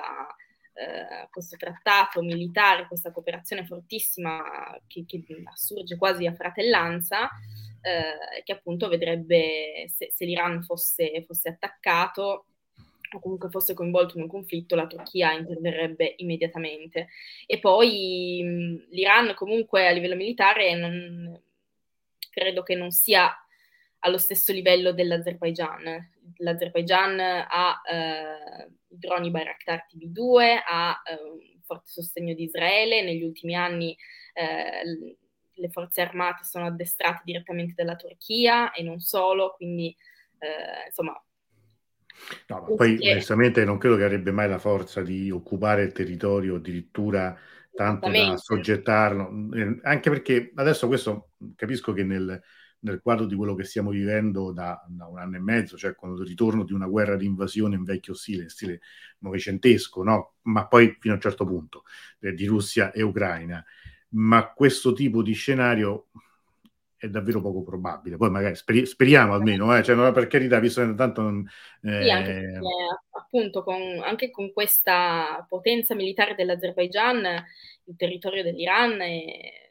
eh, questo trattato militare, questa cooperazione fortissima che, che assurge quasi a fratellanza, eh, che appunto vedrebbe se, se l'Iran fosse, fosse attaccato o comunque fosse coinvolto in un conflitto, la Turchia interverrebbe immediatamente. E poi l'Iran comunque a livello militare non, credo che non sia allo stesso livello dell'Azerbaigian. L'Azerbaigian ha eh, i droni Bayraktar TB2, ha eh, un forte sostegno di Israele, negli ultimi anni eh, le forze armate sono addestrate direttamente dalla Turchia e non solo, quindi eh, insomma. No, ma poi che... onestamente non credo che avrebbe mai la forza di occupare il territorio addirittura tanto da soggettarlo, eh, anche perché adesso questo capisco che nel, nel quadro di quello che stiamo vivendo da, da, un anno e mezzo, cioè con il ritorno di una guerra di invasione in vecchio stile, in stile novecentesco, no? ma poi fino a un certo punto, eh, di Russia e Ucraina. Ma questo tipo di scenario è davvero poco probabile. Poi magari speri- speriamo almeno, eh? cioè, no, per carità, visto che tanto non... Eh... Sì, anche perché, appunto con, anche con questa potenza militare dell'Azerbaigian il territorio dell'Iran è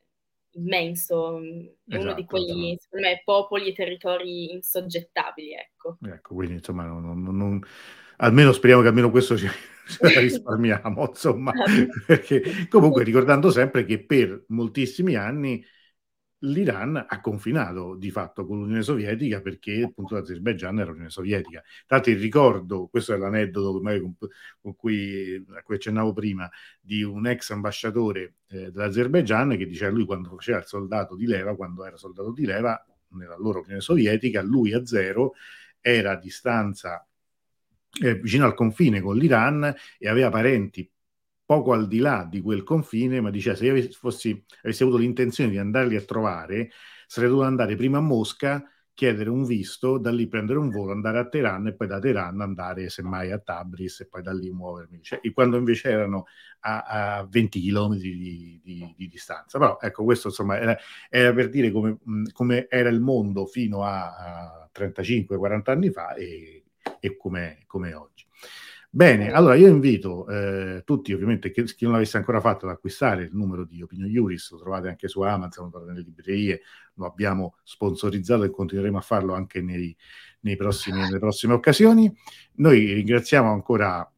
immenso, esatto, uno di esatto, quegli, esatto. secondo me, popoli e territori insoggettabili, ecco. Ecco, quindi insomma, non, non, non, almeno speriamo che almeno questo ci, ce risparmiamo, insomma, perché comunque ricordando sempre che per moltissimi anni l'Iran ha confinato di fatto con l'Unione Sovietica perché appunto l'Azerbaigian era l'Unione Sovietica. Tanto il ricordo, questo è l'aneddoto con, cui, a cui accennavo prima, di un ex ambasciatore eh, dell'Azerbaigian che diceva lui quando faceva il soldato di leva, quando era soldato di leva nella loro Unione Sovietica, lui a zero era a distanza eh, vicino al confine con l'Iran e aveva parenti poco al di là di quel confine, ma dice se io avessi, fossi, avessi avuto l'intenzione di andarli a trovare, sarei dovuto andare prima a Mosca, chiedere un visto, da lì prendere un volo, andare a Teheran e poi da Teheran andare semmai a Tabriz e poi da lì muovermi. Cioè, quando invece erano a, a 20 km di, di, di, distanza. Però ecco, questo insomma era, era per dire come, come, era il mondo fino a, a 35-40 anni fa e, e come è oggi. Bene, allora io invito eh, tutti, ovviamente, chi, chi non l'avesse ancora fatto, ad acquistare il numero di Opinion Juris, lo trovate anche su Amazon, lo trovate nelle librerie, lo abbiamo sponsorizzato e continueremo a farlo anche nei, nei prossimi, nelle prossime occasioni. Noi ringraziamo ancora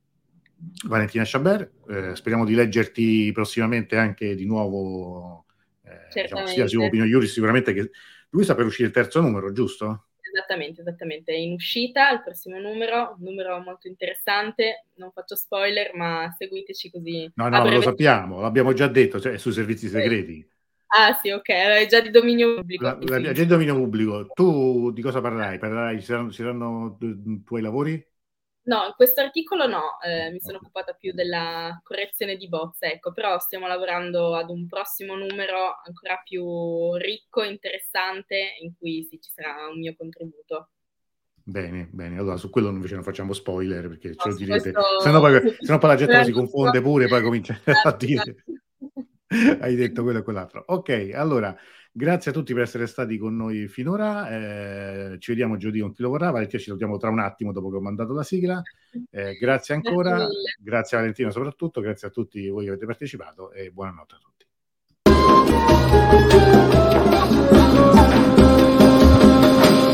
Valentina Sciaber, eh, speriamo di leggerti prossimamente anche di nuovo, eh, diciamo, sia su Opinion Juris, sicuramente che lui sta per uscire il terzo numero, giusto? Esattamente, esattamente. È in uscita il prossimo numero, un numero molto interessante. Non faccio spoiler, ma seguiteci così. No, no, lo sappiamo, l'abbiamo già detto, cioè sui servizi segreti. Ah sì, ok, è già di dominio pubblico. La, la, già di dominio pubblico. Tu di cosa parlerai? Parlerai, ci saranno, ci saranno i tuoi lavori? No, in questo articolo no, eh, mi sono occupata più della correzione di bozze, ecco, però stiamo lavorando ad un prossimo numero ancora più ricco, interessante, in cui sì, ci sarà un mio contributo. Bene, bene, allora su quello invece non facciamo spoiler perché no, ce lo direte, questo... se no poi, poi, la gente si confonde pure, poi comincia a dire. Hai detto quello e quell'altro. Ok, allora, grazie a tutti per essere stati con noi finora. Eh, ci vediamo giovedì con chi lo vorrà. Valentina, ci salutiamo tra un attimo dopo che ho mandato la sigla. Eh, grazie ancora, grazie, grazie a Valentina soprattutto, grazie a tutti voi che avete partecipato e buonanotte a tutti.